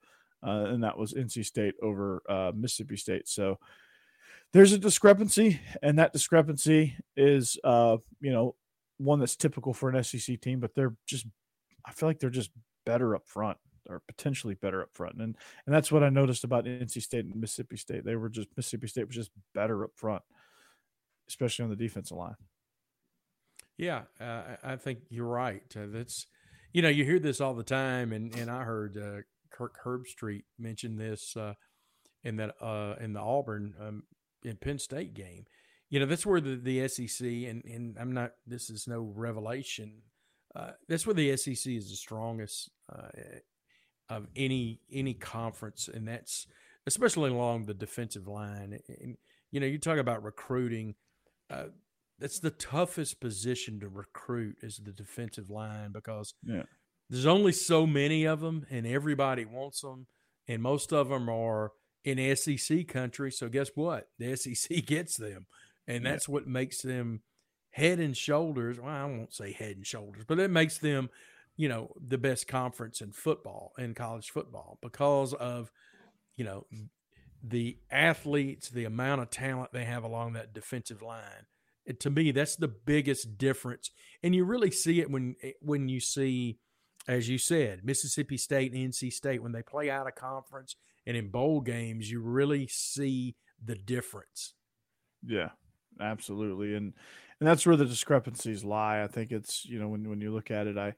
[SPEAKER 1] uh, and that was NC State over uh, Mississippi State. So there's a discrepancy, and that discrepancy is, uh, you know, one that's typical for an SEC team, but they're just, I feel like they're just better up front or potentially better up front. And and that's what I noticed about NC State and Mississippi State. They were just Mississippi State was just better up front, especially on the defensive line.
[SPEAKER 2] Yeah, uh, I think you're right. Uh, that's you know you hear this all the time, and and I heard uh, Kirk Herbstreit mention this uh, in that uh, in the Auburn um, in Penn State game. You know that's where the, the SEC and and I'm not. This is no revelation. Uh, that's where the SEC is the strongest of any any conference, and that's especially along the defensive line. And you know, you talk about recruiting. Uh, that's the toughest position to recruit is the defensive line because
[SPEAKER 1] yeah.
[SPEAKER 2] there's only so many of them, and everybody wants them, and most of them are in SEC country. So guess what? The SEC gets them, and that's yeah. what makes them head and shoulders. Well, I won't say head and shoulders, but it makes them you know, the best conference in football, in college football, because of, you know, the athletes, the amount of talent they have along that defensive line. To me, that's the biggest difference, and you really see it when eh, when you see, as you said, Mississippi State and NC State when they play out of conference and in bowl games, you really see the difference.
[SPEAKER 1] Yeah, absolutely, and and that's where the discrepancies lie. I think it's you know when when you look at it, I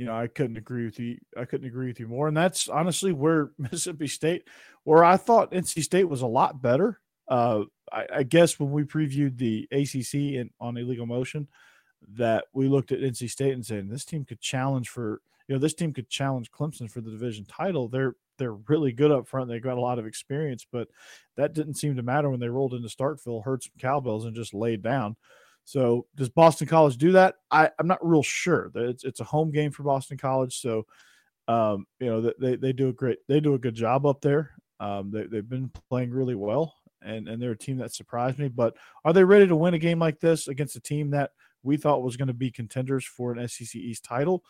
[SPEAKER 1] you know, I couldn't agree with you. I couldn't agree with you more. And that's honestly where Mississippi State, where I thought NC State was a lot better. Uh, I, I, guess when we previewed the ACC and on illegal motion, that we looked at NC State and said this team could challenge for you know this team could challenge Clemson for the division title. They're they're really good up front. They've got a lot of experience, but that didn't seem to matter when they rolled into Starkville, heard some cowbells, and just laid down. So does Boston College do that? I, I'm not real sure. It's it's a home game for Boston College, so um, you know they they do a great they do a good job up there. Um, they they've been playing really well, and and they're a team that surprised me. But are they ready to win a game like this against a team that we thought was going to be contenders for an SEC East title?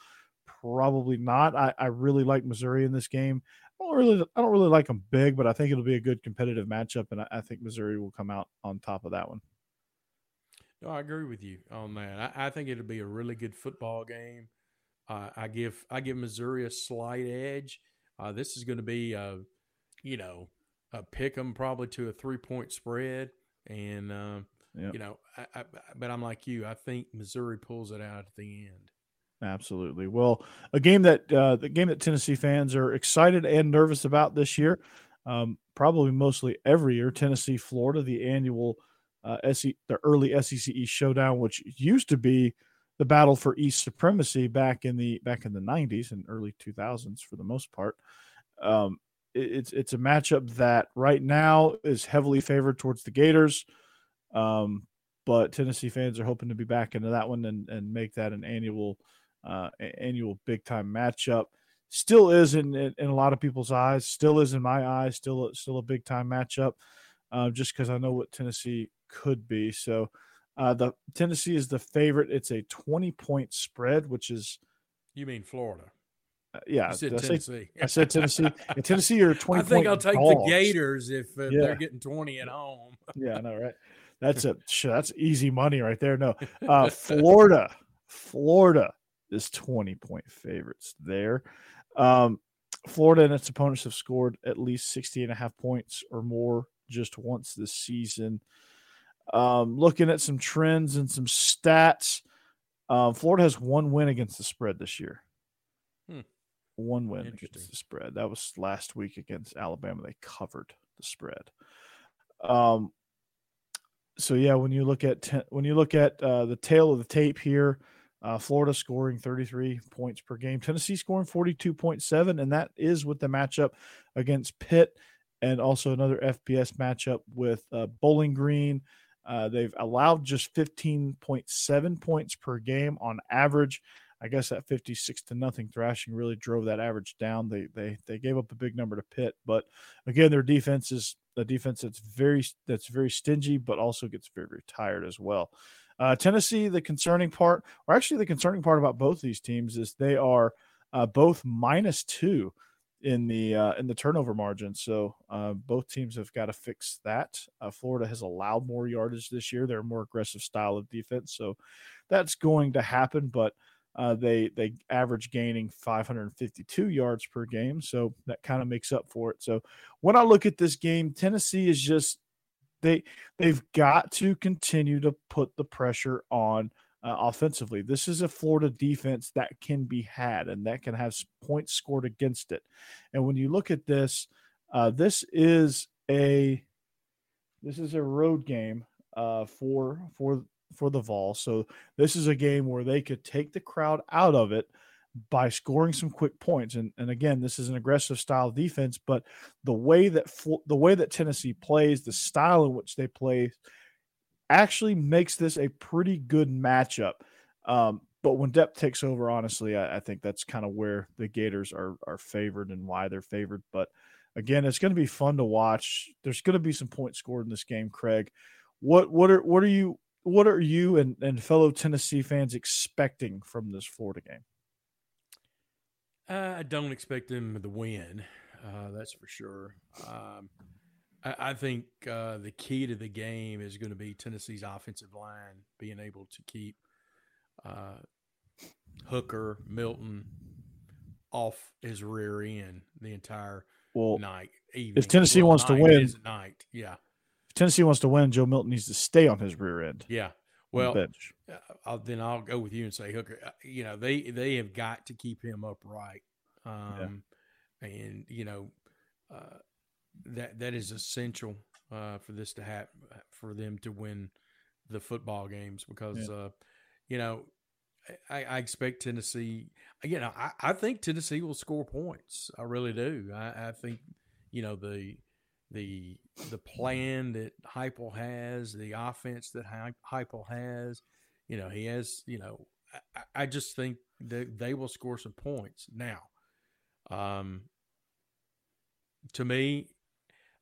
[SPEAKER 1] Probably not. I, I really like Missouri in this game. I don't really I don't really like them big, but I think it'll be a good competitive matchup, and I, I think Missouri will come out on top of that one.
[SPEAKER 2] No, I agree with you on that. I, I think it'll be a really good football game. Uh, I give I give Missouri a slight edge. Uh, this is going to be a, you know, a pick 'em probably to a three point spread, and uh, yep. you know, I, I, but I'm like you. I think Missouri pulls it out at the end.
[SPEAKER 1] Absolutely. Well, a game that uh, the game that Tennessee fans are excited and nervous about this year, um, probably mostly every year. Tennessee, Florida, the annual uh, SE, the early SEC East showdown, which used to be the battle for East supremacy back in the back in the 90s and early 2000s for the most part. Um, it, it's it's a matchup that right now is heavily favored towards the Gators, um, but Tennessee fans are hoping to be back into that one and and make that an annual uh, annual big time matchup. Still is in, in, in a lot of people's eyes. Still is in my eyes. Still still a big time matchup. Uh, just because I know what Tennessee could be. So uh, the Tennessee is the favorite. It's a 20 point spread, which is.
[SPEAKER 2] You mean Florida?
[SPEAKER 1] Uh, yeah,
[SPEAKER 2] I said Tennessee.
[SPEAKER 1] I said Tennessee. In Tennessee are 20
[SPEAKER 2] I think I'll take
[SPEAKER 1] dogs.
[SPEAKER 2] the Gators if, if yeah. they're getting 20 at home.
[SPEAKER 1] yeah, I know, right? That's a that's easy money right there. No, uh, Florida, Florida is 20 point favorites there. Um, Florida and its opponents have scored at least 60 and a half points or more just once this season. Um, looking at some trends and some stats, um, Florida has one win against the spread this year. Hmm. One win against the spread. That was last week against Alabama. They covered the spread. Um, so yeah, when you look at ten, when you look at uh, the tale of the tape here, uh, Florida scoring 33 points per game, Tennessee scoring 42.7, and that is with the matchup against Pitt, and also another FBS matchup with uh, Bowling Green uh, they've allowed just 15.7 points per game on average. I guess that 56 to nothing thrashing really drove that average down. They they they gave up a big number to Pitt, but again, their defense is a defense that's very that's very stingy, but also gets very very tired as well. Uh, Tennessee, the concerning part, or actually the concerning part about both these teams is they are uh, both minus two in the uh, in the turnover margin. So uh, both teams have got to fix that. Uh, Florida has allowed more yardage this year. They're a more aggressive style of defense, so that's going to happen. But uh, they they average gaining 552 yards per game, so that kind of makes up for it. So when I look at this game, Tennessee is just they they've got to continue to put the pressure on uh, offensively. This is a Florida defense that can be had and that can have points scored against it. And when you look at this, uh, this is a this is a road game uh, for for for the Vol. So this is a game where they could take the crowd out of it by scoring some quick points. And, and again, this is an aggressive style defense, but the way that the way that Tennessee plays, the style in which they play, actually makes this a pretty good matchup. Um, but when depth takes over, honestly, I, I think that's kind of where the Gators are are favored and why they're favored. But again, it's going to be fun to watch. There's going to be some points scored in this game, Craig. What what are what are you what are you and, and fellow Tennessee fans expecting from this Florida game?
[SPEAKER 2] Uh, I don't expect them to win. Uh, that's for sure. Um, I, I think uh, the key to the game is going to be Tennessee's offensive line being able to keep uh, Hooker, Milton off his rear end the entire well, night. Evening.
[SPEAKER 1] If Tennessee well, wants to win,
[SPEAKER 2] night, yeah.
[SPEAKER 1] If Tennessee wants to win, Joe Milton needs to stay on his rear end.
[SPEAKER 2] Yeah. Well, uh, I'll, then I'll go with you and say Hooker. Uh, you know they they have got to keep him upright, um, yeah. and you know uh, that that is essential uh, for this to happen for them to win the football games because yeah. uh, you know I, I, expect Tennessee. You know, I, I, think Tennessee will score points. I really do. I, I, think you know the the the plan that Heupel has, the offense that Heupel has. You know, he has. You know, I, just think that they will score some points. Now, um, to me,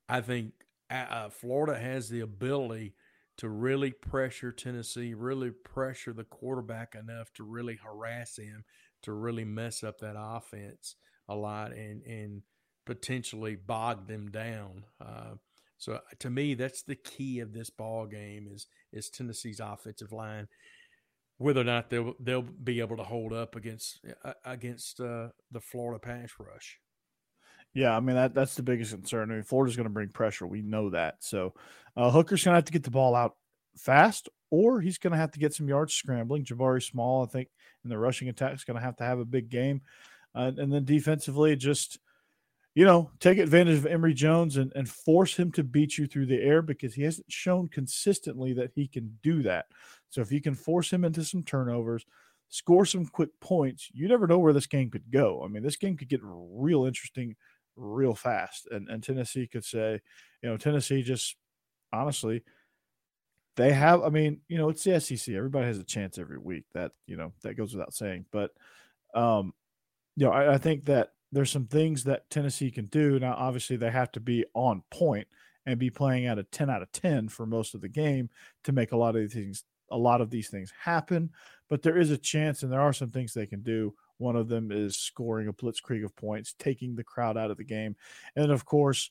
[SPEAKER 2] I think uh, uh, Florida has the ability to really pressure Tennessee, really pressure the quarterback enough to really harass him, to really mess up that offense a lot, and and potentially bog them down. Uh, so uh, to me, that's the key of this ball game is is Tennessee's offensive line, whether or not they'll they'll be able to hold up against uh, against uh, the Florida pass rush.
[SPEAKER 1] Yeah, I mean that that's the biggest concern. I mean, Florida's going to bring pressure. We know that. So uh, Hooker's going to have to get the ball out fast, or he's going to have to get some yards scrambling. Jabari Small, I think, in the rushing attack is going to have to have a big game, uh, and then defensively, just you know, take advantage of Emory Jones and, and force him to beat you through the air because he hasn't shown consistently that he can do that. So if you can force him into some turnovers, score some quick points, you never know where this game could go. I mean, this game could get real interesting real fast. And and Tennessee could say, you know, Tennessee just honestly, they have. I mean, you know, it's the SEC. Everybody has a chance every week. That you know that goes without saying. But um, you know, I, I think that there's some things that Tennessee can do. Now, obviously, they have to be on point and be playing at a 10 out of 10 for most of the game to make a lot of these things a lot of these things happen but there is a chance and there are some things they can do one of them is scoring a blitzkrieg of points, taking the crowd out of the game, and of course,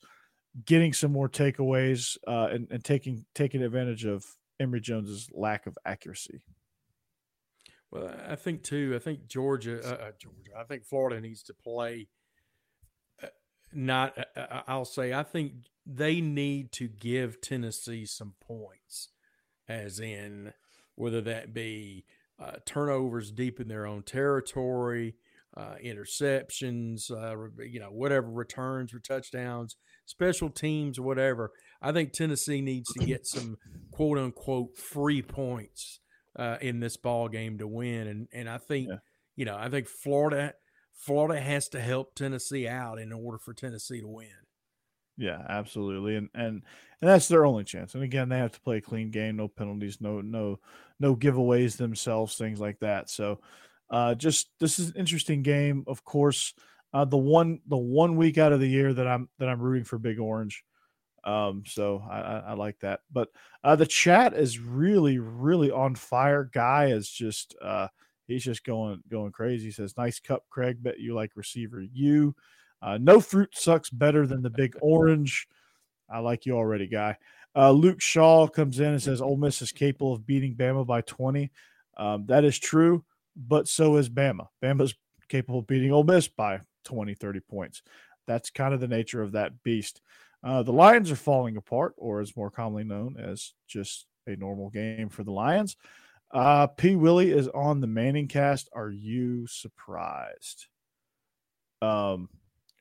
[SPEAKER 1] getting some more takeaways uh, and, and taking taking advantage of Emory Jones's lack of accuracy.
[SPEAKER 2] Well, I think too. I think Georgia, uh, uh Georgia. I think Florida needs to play. Uh, not, uh, uh, I'll say. I think they need to give Tennessee some points, as in whether that be uh, turnovers deep in their own territory, uh, interceptions, uh, you know, whatever returns or touchdowns, special teams, whatever. I think Tennessee needs to get some quote unquote free points uh, in this ball game to win, and and I think yeah. you know I think Florida Florida has to help Tennessee out in order for Tennessee to win.
[SPEAKER 1] Yeah, absolutely, and and and that's their only chance. And again, they have to play a clean game, no penalties, no no no giveaways themselves, things like that. So, uh, just this is an interesting game. Of course, uh, the one the one week out of the year that I'm that I'm rooting for Big Orange. Um, so I, I, I like that. But uh, the chat is really really on fire. Guy is just uh, he's just going going crazy. He says, "Nice cup, Craig. Bet you like receiver you." Uh, no fruit sucks better than the big orange. I like you already, guy. Uh, Luke Shaw comes in and says Ole Miss is capable of beating Bama by 20. Um, that is true, but so is Bama. Bama's capable of beating Ole Miss by 20, 30 points. That's kind of the nature of that beast. Uh, the Lions are falling apart, or is more commonly known as just a normal game for the Lions. Uh, P. Willie is on the Manning cast. Are you surprised? Um,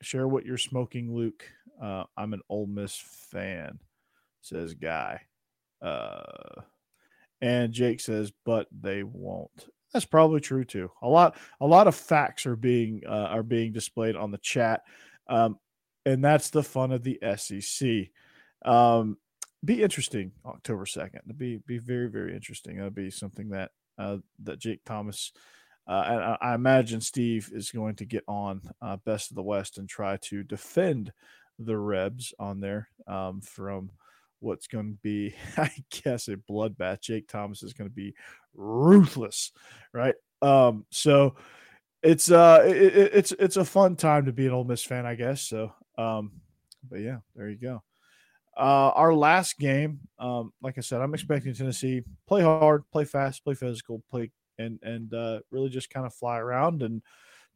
[SPEAKER 1] share what you're smoking, Luke. Uh, I'm an Ole Miss fan, says Guy. Uh, and Jake says, but they won't. That's probably true too. A lot, a lot of facts are being uh, are being displayed on the chat, um, and that's the fun of the SEC. Um, be interesting October second. Be be very very interesting. That'll be something that uh, that Jake Thomas. Uh, I, I, imagine Steve is going to get on uh, Best of the West and try to defend the Rebs on there um, from what's going to be, I guess, a bloodbath. Jake Thomas is going to be ruthless, right? Um, so it's uh, it, it's it's a fun time to be an Ole Miss fan, I guess. So, um, but yeah, there you go. Uh, our last game, um, like I said, I'm expecting Tennessee play hard, play fast, play physical, play and and uh, really just kind of fly around and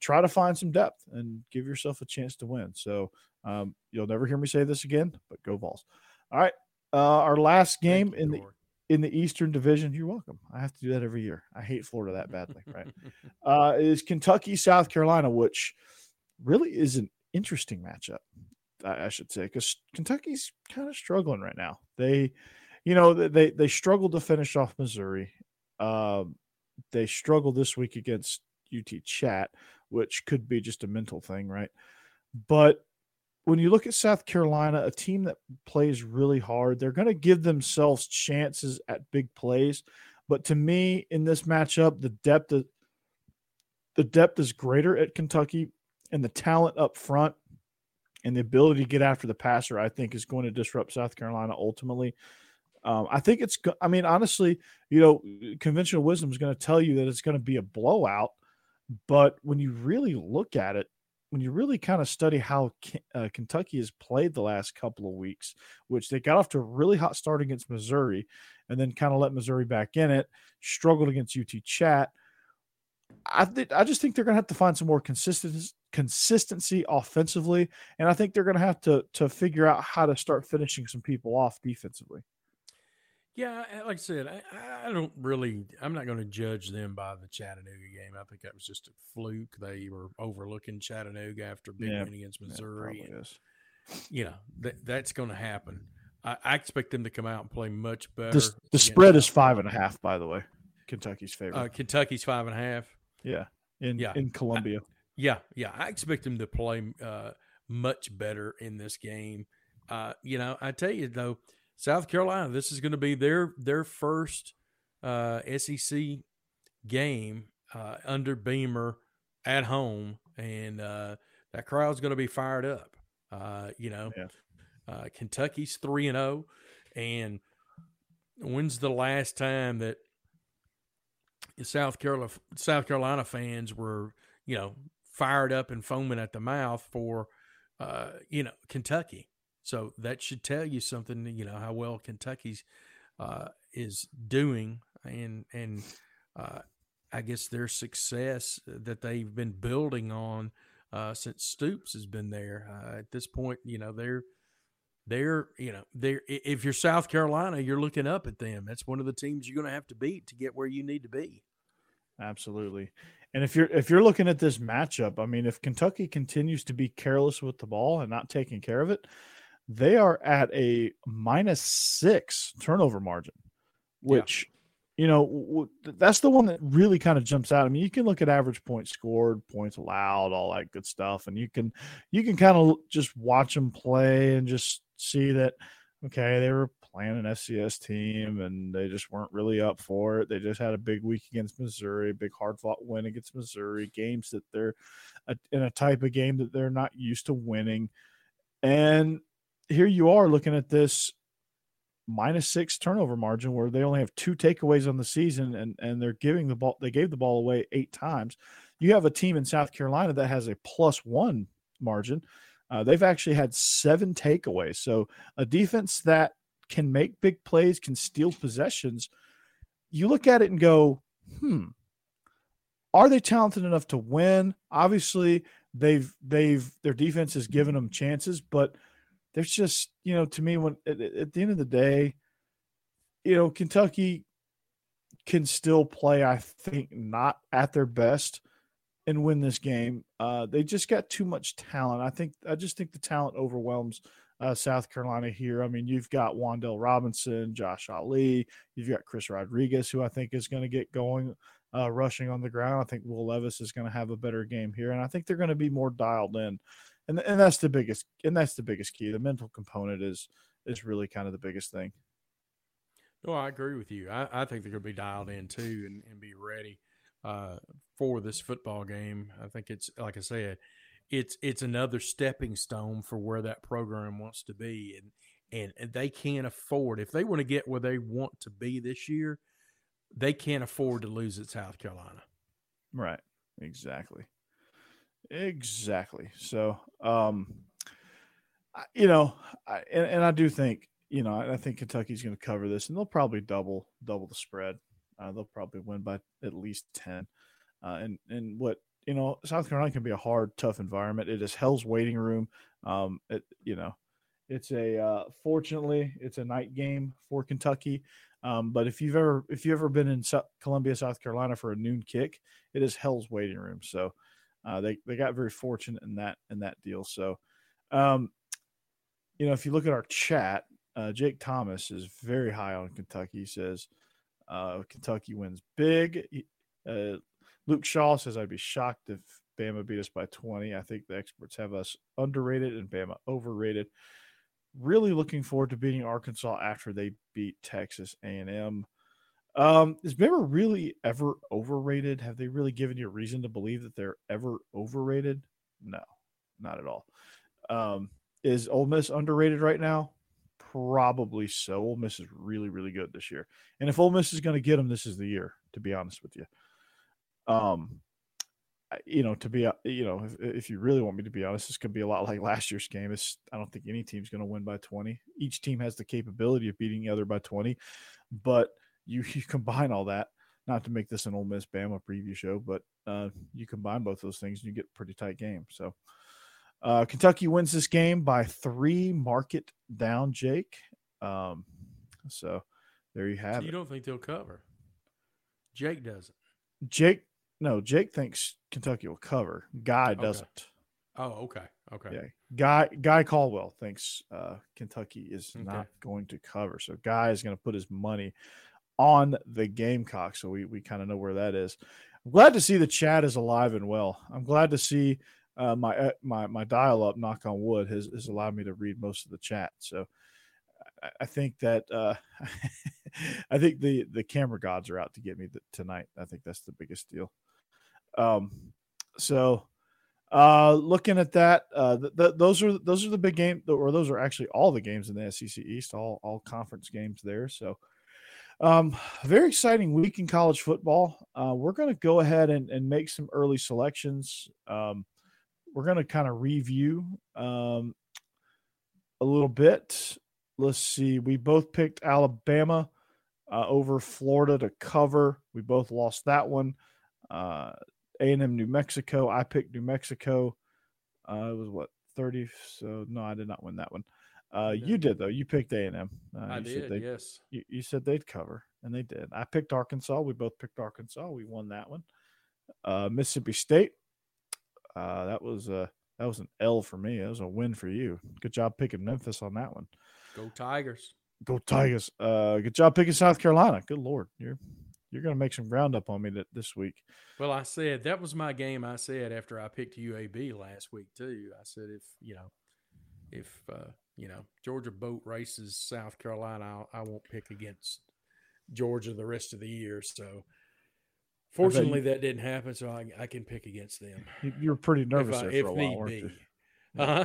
[SPEAKER 1] try to find some depth and give yourself a chance to win. So um, you'll never hear me say this again, but go Vols. All right, uh, our last game in the in the Eastern Division. You're welcome. I have to do that every year. I hate Florida that badly. Right? uh, is Kentucky South Carolina, which really is an interesting matchup. I, I should say because Kentucky's kind of struggling right now. They, you know, they they struggled to finish off Missouri. Um, they struggled this week against UT Chat, which could be just a mental thing, right? But when you look at South Carolina, a team that plays really hard, they're going to give themselves chances at big plays. But to me, in this matchup, the depth of, the depth is greater at Kentucky, and the talent up front and the ability to get after the passer, I think, is going to disrupt South Carolina ultimately. Um, I think it's. I mean, honestly, you know, conventional wisdom is going to tell you that it's going to be a blowout. But when you really look at it, when you really kind of study how uh, Kentucky has played the last couple of weeks, which they got off to a really hot start against Missouri and then kind of let Missouri back in it, struggled against UT Chat. I th- I just think they're going to have to find some more consistency consistency offensively, and I think they're going to have to to figure out how to start finishing some people off defensively.
[SPEAKER 2] Yeah, like I said, I, I don't really. I'm not going to judge them by the Chattanooga game. I think that was just a fluke. They were overlooking Chattanooga after big yeah, win against Missouri. Yeah, and, you know that that's going to happen. I, I, expect them to come out and play much better.
[SPEAKER 1] The, the spread is five and a half, by the way. Kentucky's favorite.
[SPEAKER 2] Uh, Kentucky's five and a half.
[SPEAKER 1] Yeah, in yeah. in Columbia. I,
[SPEAKER 2] yeah, yeah. I expect them to play uh, much better in this game. Uh, you know, I tell you though South Carolina, this is going to be their their first uh, SEC game uh, under Beamer at home, and uh, that crowd's going to be fired up. Uh, you know, yeah. Uh, Kentucky's three and zero, oh, and when's the last time that South Carolina South Carolina fans were you know fired up and foaming at the mouth for uh, you know Kentucky? So that should tell you something, you know, how well Kentucky's uh, is doing, and and uh, I guess their success that they've been building on uh, since Stoops has been there. Uh, at this point, you know, they're they're you know they're if you're South Carolina, you're looking up at them. That's one of the teams you're going to have to beat to get where you need to be.
[SPEAKER 1] Absolutely. And if you're if you're looking at this matchup, I mean, if Kentucky continues to be careless with the ball and not taking care of it, they are at a minus six turnover margin, which, yeah. you know, that's the one that really kind of jumps out. I mean, you can look at average points scored, points allowed, all that good stuff, and you can you can kind of just watch them play and just see that okay, they were playing an FCS team and they just weren't really up for it. They just had a big week against Missouri, big hard fought win against Missouri, games that they're in a type of game that they're not used to winning. And here you are looking at this minus six turnover margin where they only have two takeaways on the season and and they're giving the ball they gave the ball away eight times you have a team in south carolina that has a plus one margin. Uh, they've actually had seven takeaways. So a defense that can make big plays, can steal possessions. You look at it and go, hmm, are they talented enough to win? Obviously, they've they've their defense has given them chances, but there's just you know to me when at, at the end of the day, you know Kentucky can still play. I think not at their best and win this game. Uh, they just got too much talent. I think I just think the talent overwhelms uh, South Carolina here. I mean, you've got Wan'Dale Robinson, Josh Ali, you've got Chris Rodriguez, who I think is going to get going uh, rushing on the ground. I think Will Levis is going to have a better game here, and I think they're going to be more dialed in, and and that's the biggest and that's the biggest key. The mental component is is really kind of the biggest thing.
[SPEAKER 2] No, I agree with you. I, I think they're going to be dialed in too and, and be ready uh, for this football game. I think it's like I said, it's it's another stepping stone for where that program wants to be, and and, and they can't afford if they want to get where they want to be this year they can't afford to lose at South Carolina.
[SPEAKER 1] Right. Exactly. Exactly. So, um, you know, I, and, and I do think, you know, I, I think Kentucky's going to cover this, and they'll probably double double the spread. Uh, they'll probably win by at least ten. Uh, and and what you know, South Carolina can be a hard, tough environment. It is hell's waiting room. Um, it you know, it's a uh, fortunately it's a night game for Kentucky. Um, but if you've ever if you've ever been in Columbia, South Carolina for a noon kick, it is hell's waiting room. So uh, they they got very fortunate in that in that deal. So, um, you know, if you look at our chat, uh, Jake Thomas is very high on Kentucky. He says uh, Kentucky wins big. Uh, Luke Shaw says I'd be shocked if Bama beat us by 20. I think the experts have us underrated and Bama overrated really looking forward to beating Arkansas after they beat Texas A&M. Um, is Bama really ever overrated? Have they really given you a reason to believe that they're ever overrated? No, not at all. Um, is Ole Miss underrated right now? Probably so. Ole Miss is really, really good this year, and if Ole Miss is going to get them, this is the year. To be honest with you, um, you know, to be, uh, you know, if, if, you really want me to be honest, this could be a lot like last year's game. It's, I don't think any team's going to win by 20. Each team has the capability of beating the other by 20, but you, you combine all that, not to make this an Ole Miss Bama preview show, but uh, you combine both those things and you get a pretty tight game. So uh, Kentucky wins this game by three, market down, Jake. Um, so there you have
[SPEAKER 2] so
[SPEAKER 1] you
[SPEAKER 2] it. You don't think they'll cover? Jake doesn't.
[SPEAKER 1] Jake no, Jake thinks Kentucky will cover. Guy doesn't.
[SPEAKER 2] Okay. Oh, okay. Okay.
[SPEAKER 1] Yeah. Guy Guy Caldwell thinks uh, Kentucky is
[SPEAKER 2] Okay.
[SPEAKER 1] not going to cover. So Guy is going to put his money on the Gamecock. So we, we kind of know where that is. I'm glad to see the chat is alive and well. I'm glad to see uh, my uh, my my dial up. Knock on wood has, has allowed me to read most of the chat. So I, I think that uh, I think the the camera gods are out to get me th- tonight. I think that's the biggest deal. Um, so uh, looking at that, uh, th- th- those are those are the big game, or those are actually all the games in the SEC East, all all conference games there. So, um, very exciting week in college football. Uh, we're going to go ahead and, and make some early selections. Um, we're going to kind of review um, a little bit. Let's see. We both picked Alabama uh, over Florida to cover. We both lost that one. Uh, a&M New Mexico. I picked New Mexico. Uh, it was what 30. So no, I did not win that one. Uh, you did though. You picked A&M. Uh,
[SPEAKER 2] I
[SPEAKER 1] you
[SPEAKER 2] did.
[SPEAKER 1] Said
[SPEAKER 2] yes.
[SPEAKER 1] you, you said they'd cover, and they did. I picked Arkansas. We both picked Arkansas. We won that one. Uh, Mississippi State. Uh, that was a that was an L for me. That was a win for you. Good job picking Memphis on that one.
[SPEAKER 2] Go Tigers.
[SPEAKER 1] Go Tigers. Uh, good job picking South Carolina. Good lord, you're you're going to make some ground up on me that this week.
[SPEAKER 2] Well, I said that was my game. I said after I picked UAB last week too. I said if you know, if uh, you know Georgia boat races South Carolina, I'll, I won't pick against Georgia the rest of the year. So fortunately, that didn't happen. So I, I can pick against them.
[SPEAKER 1] You, you were pretty nervous
[SPEAKER 2] if, I,
[SPEAKER 1] there
[SPEAKER 2] if
[SPEAKER 1] for a
[SPEAKER 2] need
[SPEAKER 1] while, weren't
[SPEAKER 2] be.
[SPEAKER 1] you?
[SPEAKER 2] Uh-huh.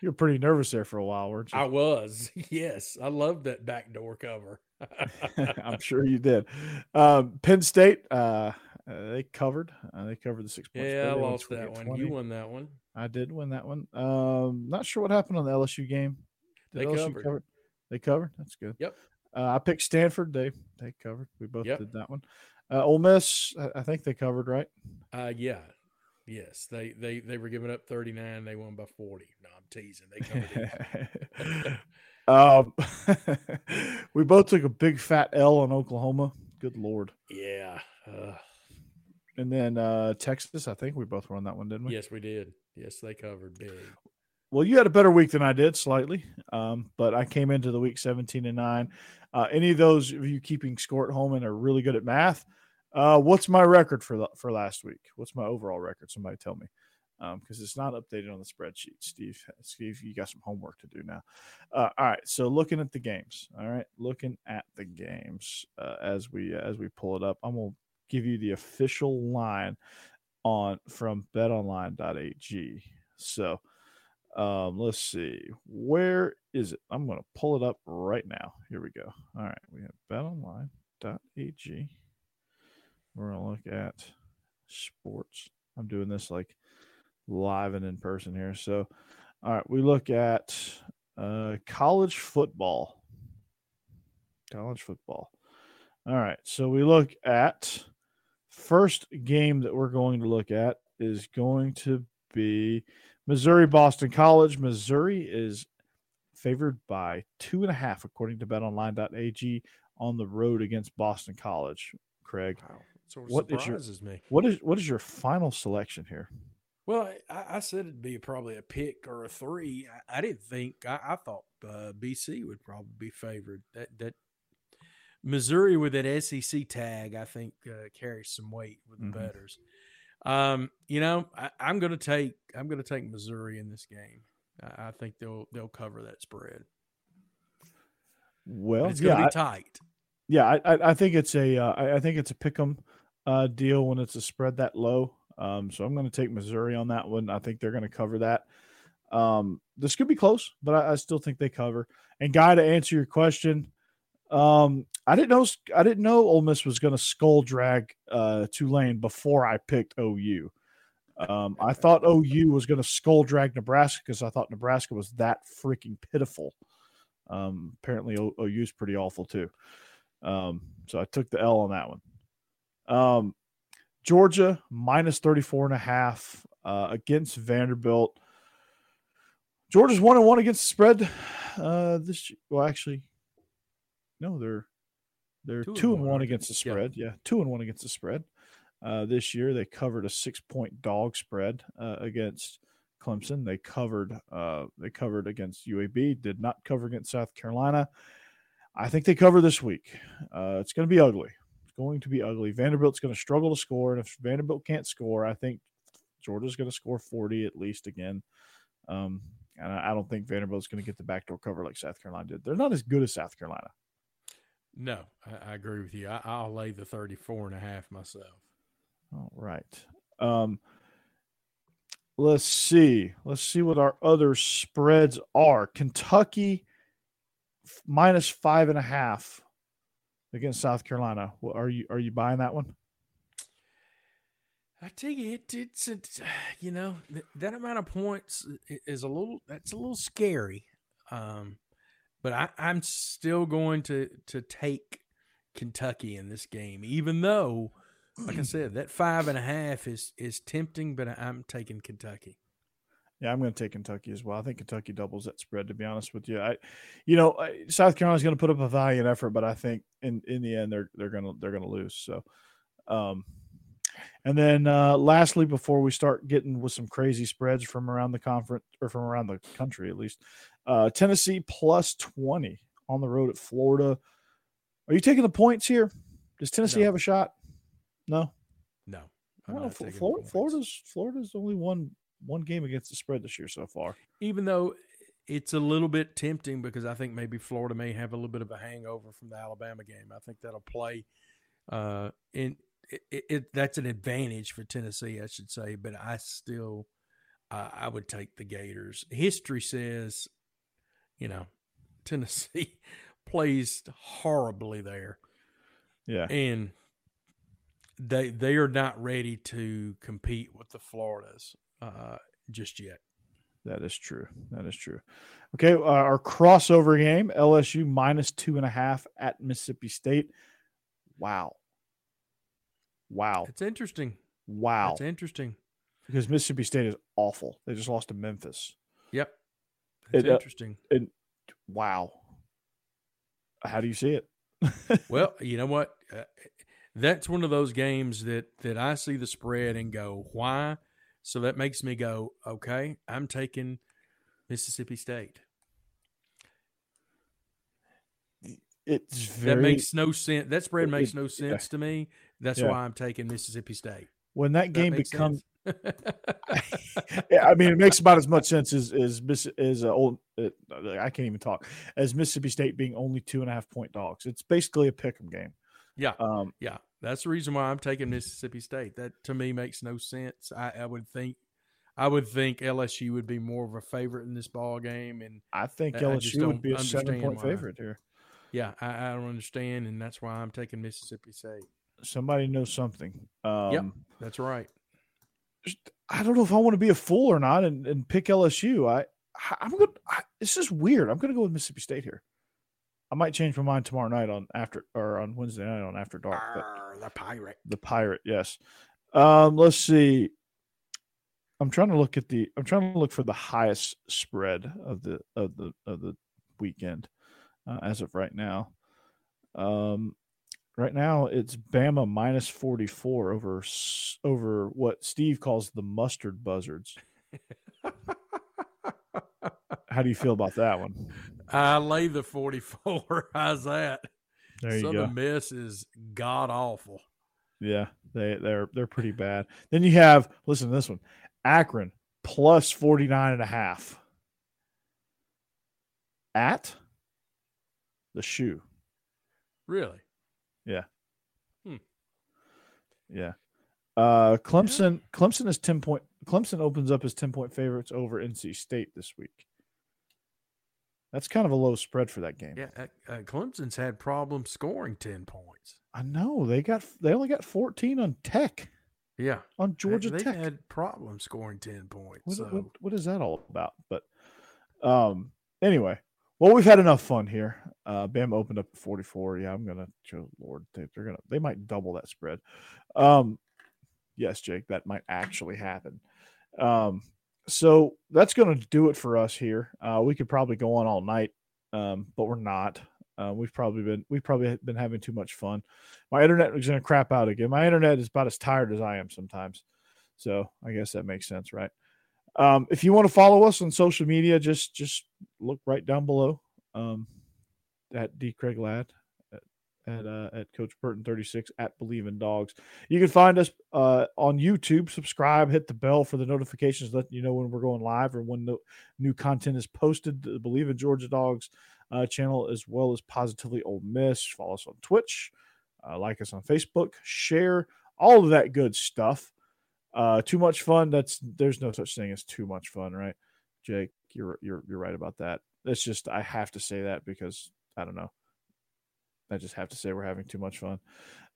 [SPEAKER 1] You were pretty nervous there for a while, weren't you?
[SPEAKER 2] I was. Yes, I love that backdoor cover.
[SPEAKER 1] I'm sure you did. Um, Penn State. Uh, Uh, they covered. Uh, they covered the six points.
[SPEAKER 2] Yeah, I lost that one. You won that one.
[SPEAKER 1] I did win that one. Um, not sure what happened on the LSU game.
[SPEAKER 2] They covered.
[SPEAKER 1] Cover? They covered. That's good.
[SPEAKER 2] Yep.
[SPEAKER 1] Uh, I picked Stanford. They they covered. We both yep. did that one. Uh, Ole Miss. I, I think they covered, right?
[SPEAKER 2] Uh, yeah. Yes, they they they were giving up 39. They won by 40. No, I'm teasing. They
[SPEAKER 1] covered. um, we both took a big fat L on Oklahoma. Good lord.
[SPEAKER 2] Yeah. Uh,
[SPEAKER 1] and then uh, Texas. I think we both were on that one, didn't we?
[SPEAKER 2] Yes, we did. Yes, they covered big.
[SPEAKER 1] Well, you had a better week than I did, slightly, um, but I came into the week 17 and nine. Uh, any of those of you keeping score at home and are really good at math, uh, what's my record for the, for last week? What's my overall record? Somebody tell me, because um, it's not updated on the spreadsheet. Steve, Steve, you got some homework to do now. Uh, all right, so looking at the games. All right, looking at the games uh, as we as we pull it up. I'm gonna give you the official line on from BetOnline.ag. So. Um, let's see. Where is it? I'm going to pull it up right now. Here we go. All right. We have betonline.ag. We're going to look at sports. I'm doing this like live and in person here. So, all right, we look at uh, college football. College football. All right, so we look at first game that we're going to look at is going to be Missouri Boston College. Missouri is favored by two and a half, according to betonline.ag, on the road against Boston College. Craig,
[SPEAKER 2] wow. What is your, me.
[SPEAKER 1] What is what is your final selection here?
[SPEAKER 2] Well, I, I said it'd be probably a pick or a three. I, I didn't think. I, I thought uh, BC would probably be favored. That that Missouri with that SEC tag, I think, uh, carries some weight with the mm-hmm. betters. Um, you know, I, am going to take I'm going to take Missouri in this game. I, I, think they'll they'll cover that spread.
[SPEAKER 1] Well,
[SPEAKER 2] but it's going to
[SPEAKER 1] yeah,
[SPEAKER 2] be tight.
[SPEAKER 1] Yeah, I, I think it's a uh, I think it's a pick 'em uh, deal when it's a spread that low. Um, so I'm going to take Missouri on that one. I think they're going to cover that. Um, this could be close, but I, I, still think they cover. And guy, to answer your question, um, I didn't know I didn't know Ole Miss was going to skull drag uh, Tulane before I picked OU. Um, I thought OU was going to skull drag Nebraska because I thought Nebraska was that freaking pitiful. Um, apparently, OU is pretty awful too. Um, so I took the L on that one. Um, Georgia minus 34 and a half uh, against Vanderbilt. Georgia's one and one against the spread. Uh, this well, actually, no, they're they're two, two and one, one against the spread. Yeah. yeah. two and one against the spread. Uh, this year they covered a six point dog spread uh, against Clemson. They covered uh, they covered against UAB. Did not cover against South Carolina. I think they cover this week. Uh, it's going to be ugly It's going to be ugly. Vanderbilt's going to struggle to score, and if Vanderbilt can't score, I think Georgia's going to score 40 at least again. Um, and I, I don't think Vanderbilt's going to get the backdoor cover like South Carolina did. They're not as good as South Carolina.
[SPEAKER 2] No, I, I agree with you. I, will lay the 34 and a half myself.
[SPEAKER 1] All right. Um, let's see. Let's see what our other spreads are. Kentucky minus five and a half against South Carolina. Are you are you buying that one?
[SPEAKER 2] I tell you, it, it's it's you know that amount of points is a little that's a little scary, um, but I, I'm still going to to take Kentucky in this game, even though, like I said, that five and a half is is tempting, but I'm taking Kentucky.
[SPEAKER 1] Yeah, I'm going to take Kentucky as well. I think Kentucky doubles that spread. To be honest with you, I, you know, South Carolina's going to put up a valiant effort, but I think in in the end they're they're going to they're going to lose. So, um, and then uh, lastly, before we start getting with some crazy spreads from around the conference or from around the country, at least, uh, Tennessee plus twenty on the road at Florida. Are you taking the points here? Does Tennessee no. have a shot? No.
[SPEAKER 2] No.
[SPEAKER 1] Florida, Florida's Florida's only one one game against the spread this year so far.
[SPEAKER 2] Even though it's a little bit tempting because I think maybe Florida may have a little bit of a hangover from the Alabama game. I think that'll play uh, in it, it, it, that's an advantage for Tennessee, I should say. But I still, uh, I would take the Gators. History says, you know, Tennessee plays horribly there.
[SPEAKER 1] Yeah,
[SPEAKER 2] and they they are not ready to compete with the Floridas uh, just yet.
[SPEAKER 1] That is true. That is true. Okay, uh, our crossover game: LSU minus two and a half at Mississippi State. Wow. Wow.
[SPEAKER 2] It's interesting.
[SPEAKER 1] Wow.
[SPEAKER 2] It's interesting.
[SPEAKER 1] Because Mississippi State is awful. They just lost to Memphis.
[SPEAKER 2] Yep. It's
[SPEAKER 1] It, uh,
[SPEAKER 2] interesting.
[SPEAKER 1] And wow. How do you see it?
[SPEAKER 2] well, you know what? Uh, that's one of those games that that I see the spread and go, why? So that makes me go, okay, I'm taking Mississippi State.
[SPEAKER 1] it's very
[SPEAKER 2] that makes no sense. That spread makes
[SPEAKER 1] it-
[SPEAKER 2] no
[SPEAKER 1] yeah.
[SPEAKER 2] sense to me. That's
[SPEAKER 1] Yeah.
[SPEAKER 2] why I'm taking Mississippi State.
[SPEAKER 1] when that game
[SPEAKER 2] make
[SPEAKER 1] becomes.
[SPEAKER 2] sense?
[SPEAKER 1] I mean, it makes about as much sense as as Miss as uh, old. Uh, I can't even talk as Mississippi State being only two and a half point dogs. It's basically a pick'em game.
[SPEAKER 2] yeah,
[SPEAKER 1] Um,
[SPEAKER 2] yeah. That's the reason why I'm taking Mississippi State. That to me makes no sense. I, I would think, I would think LSU would be more of a favorite in this ball game, and
[SPEAKER 1] I think
[SPEAKER 2] I- I
[SPEAKER 1] LSU would be a seven point favorite here.
[SPEAKER 2] yeah, I, I don't understand, and that's why I'm taking Mississippi State.
[SPEAKER 1] Somebody knows something. Um,
[SPEAKER 2] That's right.
[SPEAKER 1] I don't know if I want to be a fool or not and, and pick LSU. I I'm to It's just weird. I'm going to go with Mississippi State here. I might change my mind tomorrow night on after or on Wednesday night on After Dark.
[SPEAKER 2] Arr, the pirate.
[SPEAKER 1] the pirate, yes. Um, let's see. I'm trying to look at the. I'm trying to look for the highest spread of the of the of the weekend uh, as of right now. Um, right now it's Bama minus 44 over over what Steve calls the mustard buzzards. How do you feel about that one?
[SPEAKER 2] I lay the 44. How's that?
[SPEAKER 1] There you
[SPEAKER 2] Southern
[SPEAKER 1] go.
[SPEAKER 2] Miss is god awful.
[SPEAKER 1] Yeah, they they're they're pretty bad. Then you have listen to this one. Akron plus 49 and a half. At the shoe.
[SPEAKER 2] Really?
[SPEAKER 1] Yeah. Yeah. Uh Clemson Clemson is 10 point Clemson opens up as 10 point favorites over NC State this week. That's kind of a low spread for that game.
[SPEAKER 2] Yeah. Uh, uh, Clemson's had problems scoring 10 points.
[SPEAKER 1] I know. They got they only got 14 on Tech
[SPEAKER 2] Yeah.
[SPEAKER 1] on Georgia
[SPEAKER 2] they
[SPEAKER 1] Tech.
[SPEAKER 2] had problems scoring 10 points.
[SPEAKER 1] What,
[SPEAKER 2] so.
[SPEAKER 1] what, what is that all about? But um, anyway, well, we've had enough fun here. Uh, Bama opened up at 44. Yeah, I'm gonna. Oh, Lord, they, they're gonna. They might double that spread. Um, yes, Jake, that might actually happen. Um, so that's gonna do it for us here. Uh, we could probably go on all night, um, but we're not. Uh, we've probably been we've probably been having too much fun. My internet is gonna crap out again. My internet is about as tired as I am sometimes. So I guess that makes sense, right? Um, if you want to follow us on social media, just just look right down below um, at D Craig Ladd at at, uh, at Coach Burton thirty six at Believe in Dogs. You can find us uh, on YouTube. Subscribe, hit the bell for the notifications, letting you know when we're going live or when no, new content is posted. The Believe in Georgia Dogs uh, channel as well as Positively Ole Miss. Follow us on Twitch, uh, like us on Facebook, share all of that good stuff. Uh, too much fun. That's there's no such thing as too much fun, right? Jake, you're you're you're right about that. It's just I have to say that because I don't know. I just have to say we're having too much fun.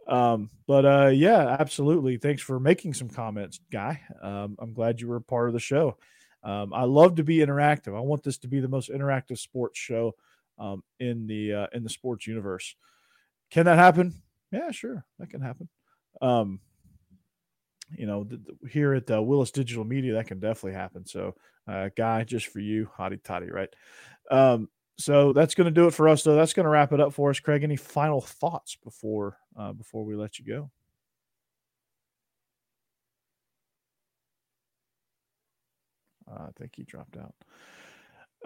[SPEAKER 1] Um, but uh, yeah, absolutely. Thanks for making some comments, guy. Um, I'm glad you were part of the show. Um, I love to be interactive. I want this to be the most interactive sports show um, in the uh, in the sports universe. Can that happen? Yeah, sure, that can happen. Um, you know, th- th- here at uh, Willis Digital Media, that can definitely happen. So, uh, guy, just for you, hottie toddy, right? Um, so that's going to do it for us, though. That's going to wrap it up for us. Craig, any final thoughts before uh, before we let you go? I think he dropped out.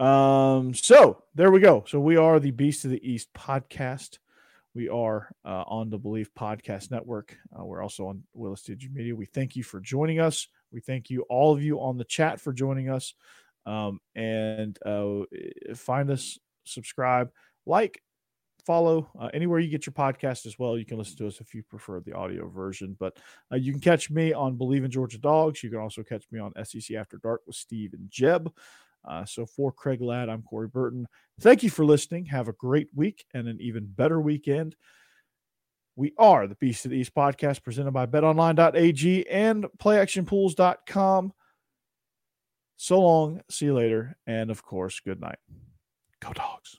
[SPEAKER 1] Um, so there we go. So we are the Beast of the East podcast. We are uh, on the Bleav Podcast Network. Uh, we're also on Willis Digital Media. We thank you for joining us. We thank you, all of you on the chat, for joining us. Um, and uh, find us, subscribe, like, follow uh, anywhere you get your podcast as well. You can listen to us if you prefer the audio version. But uh, you can catch me on Believe in Georgia Dogs. You can also catch me on SEC After Dark with Steve and Jeb. Uh, so for Craig Ladd, I'm Corey Burton. Thank you for listening. Have a great week and an even better weekend. We are the Beast of the East podcast presented by betonline.ag and playactionpools.com. So long. See you later. And of course, good night. Go, dogs.